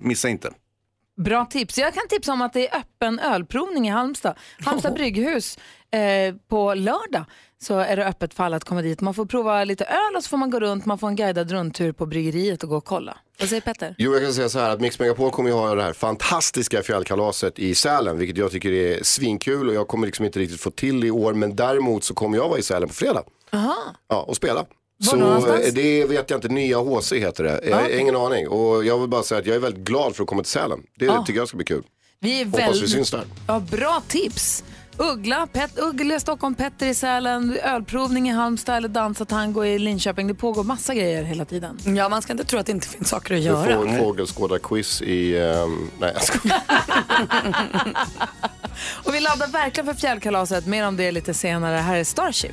missa inte. Bra tips. Jag kan tipsa om att det är öppen ölprovning i Halmstad. Halmstad brygghus eh, på lördag så är det öppet för alla att komma dit. Man får prova lite öl och så får man gå runt, man får en guidad rundtur på bryggeriet och gå och kolla. Vad säger Petter? Jo, jag kan säga så här att Mix Megapol kommer ju ha det här fantastiska fjällkalaset i Sälen, vilket jag tycker är svinkul och jag kommer liksom inte riktigt få till i år, men däremot så kommer jag vara i Sälen på fredag. Aha. Ja, och spela. Så någonstans? eh, det vet jag inte, nya HC heter det. Jag har ingen aning och jag vill bara säga att jag är väldigt glad för att komma till Sälen. Det Ah. tycker jag ska bli kul. Vi är Hoppas vi väldigt... syns där. Ja, bra tips. Uggla, Pet, Uggla Stockholm, Petter i Sälen, ölprovning i Halmstad eller dansa tango i Linköping. Det pågår massa grejer hela tiden. Ja, man ska inte tro att det inte finns saker att Du göra. får en fågelskådarquiz i, ehm, nej jag skojar. Och vi laddar verkligen för fjällkalaset. Mer om det lite senare. Här är Starship.